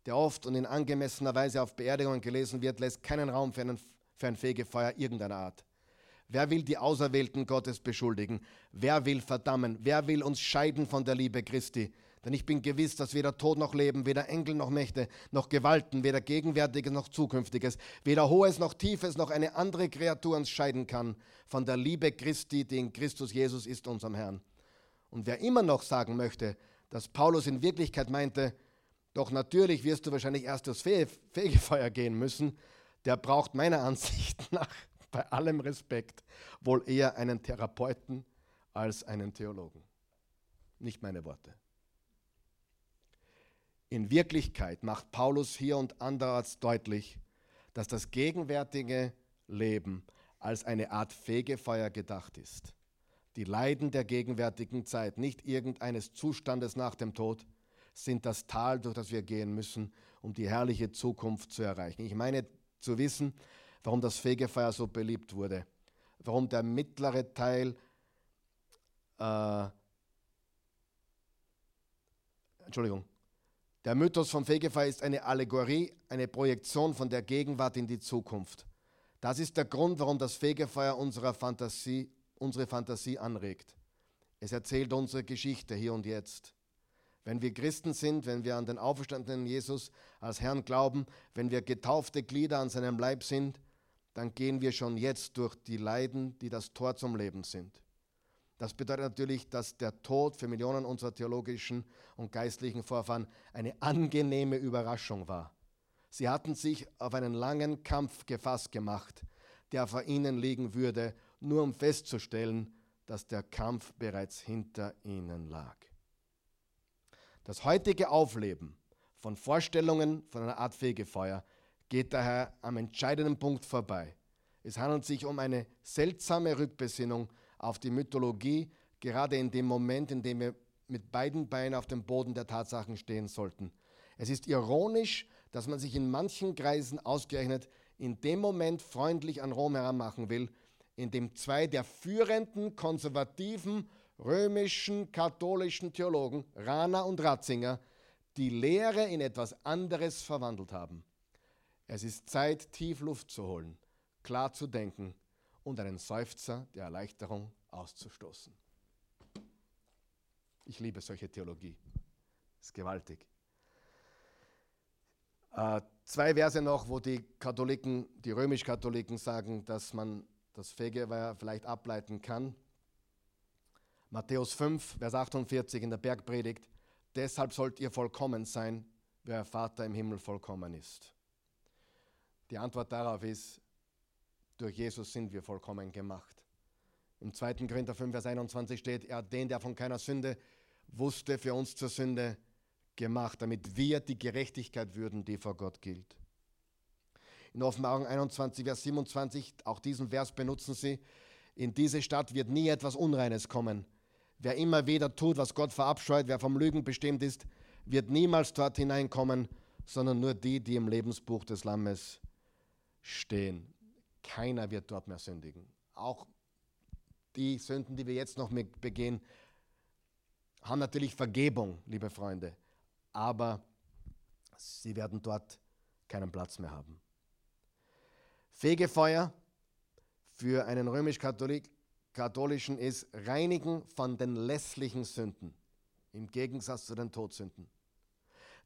der oft und in angemessener Weise auf Beerdigungen gelesen wird, lässt keinen Raum für einen für ein Fegefeuer irgendeiner Art. Wer will die Auserwählten Gottes beschuldigen? Wer will verdammen? Wer will uns scheiden von der Liebe Christi? Denn ich bin gewiss, dass weder Tod noch Leben, weder Engel noch Mächte, noch Gewalten, weder Gegenwärtiges noch Zukünftiges, weder Hohes noch Tiefes, noch eine andere Kreatur uns scheiden kann von der Liebe Christi, die in Christus Jesus ist, unserem Herrn. Und wer immer noch sagen möchte, dass Paulus in Wirklichkeit meinte, doch natürlich wirst du wahrscheinlich erst durchs Fegefeuer gehen müssen, der braucht meiner Ansicht nach bei allem Respekt wohl eher einen Therapeuten als einen Theologen. Nicht meine Worte. In Wirklichkeit macht Paulus hier und anderorts deutlich, dass das gegenwärtige Leben als eine Art Fegefeuer gedacht ist. Die Leiden der gegenwärtigen Zeit, nicht irgendeines Zustandes nach dem Tod, sind das Tal, durch das wir gehen müssen, um die herrliche Zukunft zu erreichen. Ich meine zu wissen, warum das Fegefeuer so beliebt wurde, warum der mittlere Teil äh, Entschuldigung, der Mythos vom Fegefeuer ist eine Allegorie, eine Projektion von der Gegenwart in die Zukunft. Das ist der Grund, warum das Fegefeuer unserer Fantasie, unsere Fantasie anregt. Es erzählt unsere Geschichte hier und jetzt. Wenn wir Christen sind, wenn wir an den auferstandenen Jesus als Herrn glauben, wenn wir getaufte Glieder an seinem Leib sind, dann gehen wir schon jetzt durch die Leiden, die das Tor zum Leben sind. Das bedeutet natürlich, dass der Tod für Millionen unserer theologischen und geistlichen Vorfahren eine angenehme Überraschung war. Sie hatten sich auf einen langen Kampf gefasst gemacht, der vor ihnen liegen würde, nur um festzustellen, dass der Kampf bereits hinter ihnen lag. Das heutige Aufleben von Vorstellungen von einer Art Fegefeuer geht daher am entscheidenden Punkt vorbei. Es handelt sich um eine seltsame Rückbesinnung auf die Mythologie, gerade in dem Moment, in dem wir mit beiden Beinen auf dem Boden der Tatsachen stehen sollten. Es ist ironisch, dass man sich in manchen Kreisen ausgerechnet in dem Moment freundlich an Rom heranmachen will, in dem zwei der führenden konservativen römischen katholischen Theologen, Rana und Ratzinger, die Lehre in etwas anderes verwandelt haben. Es ist Zeit, tief Luft zu holen, klar zu denken und einen Seufzer der Erleichterung auszustoßen. Ich liebe solche Theologie. Ist gewaltig. Äh, zwei Verse noch, wo die Katholiken, die römisch-Katholiken sagen, dass man das Fegeweiher vielleicht ableiten kann. Matthäus 5, Vers 48 in der Bergpredigt. Deshalb sollt ihr vollkommen sein, euer Vater im Himmel vollkommen ist. Die Antwort darauf ist, durch Jesus sind wir vollkommen gemacht. Im 2. Korinther 5, Vers 21 steht, er hat den, der von keiner Sünde wusste, für uns zur Sünde gemacht, damit wir die Gerechtigkeit würden, die vor Gott gilt. In Offenbarung 21, Vers 27, auch diesen Vers benutzen sie, in diese Stadt wird nie etwas Unreines kommen. Wer immer wieder tut, was Gott verabscheut, wer vom Lügen bestimmt ist, wird niemals dort hineinkommen, sondern nur die, die im Lebensbuch des Lammes stehen. Keiner wird dort mehr sündigen. Auch die Sünden, die wir jetzt noch begehen, haben natürlich Vergebung, liebe Freunde aber sie werden dort keinen Platz mehr haben. Fegefeuer für einen römisch-katholischen ist Reinigen von den lässlichen Sünden, im Gegensatz zu den Todsünden.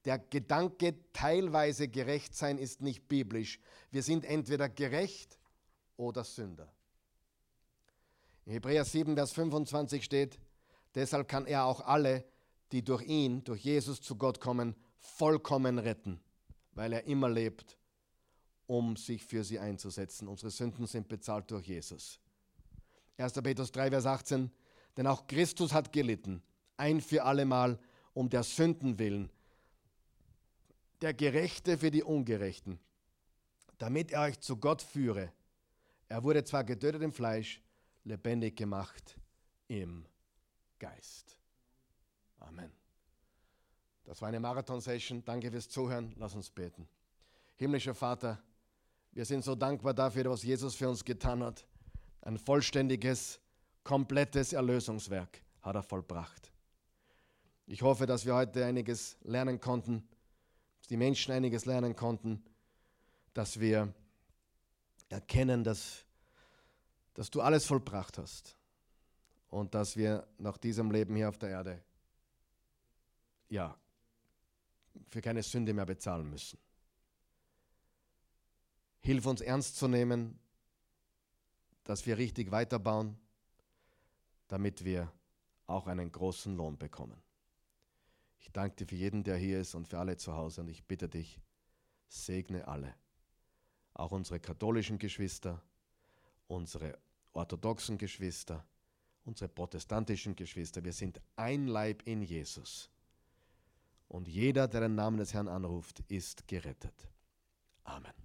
Der Gedanke, teilweise gerecht sein, ist nicht biblisch. Wir sind entweder gerecht oder Sünder. In Hebräer 7, Vers 25 steht, deshalb kann er auch alle, die durch ihn, durch Jesus zu Gott kommen, vollkommen retten, weil er immer lebt, um sich für sie einzusetzen. Unsere Sünden sind bezahlt durch Jesus. 1. Petrus 3, Vers 18, denn auch Christus hat gelitten, ein für allemal, um der Sünden willen, der Gerechte für die Ungerechten, damit er euch zu Gott führe. Er wurde zwar getötet im Fleisch, lebendig gemacht im Geist. Amen. Das war eine Marathon-Session. Danke fürs Zuhören. Lass uns beten. Himmlischer Vater, wir sind so dankbar dafür, was Jesus für uns getan hat. Ein vollständiges, komplettes Erlösungswerk hat er vollbracht. Ich hoffe, dass wir heute einiges lernen konnten, dass die Menschen einiges lernen konnten, dass wir erkennen, dass, dass du alles vollbracht hast und dass wir nach diesem Leben hier auf der Erde ja, für keine Sünde mehr bezahlen müssen. Hilf uns ernst zu nehmen, dass wir richtig weiterbauen, damit wir auch einen großen Lohn bekommen. Ich danke dir für jeden, der hier ist und für alle zu Hause und ich bitte dich, segne alle, auch unsere katholischen Geschwister, unsere orthodoxen Geschwister, unsere protestantischen Geschwister. Wir sind ein Leib in Jesus. Und jeder, der den Namen des Herrn anruft, ist gerettet. Amen.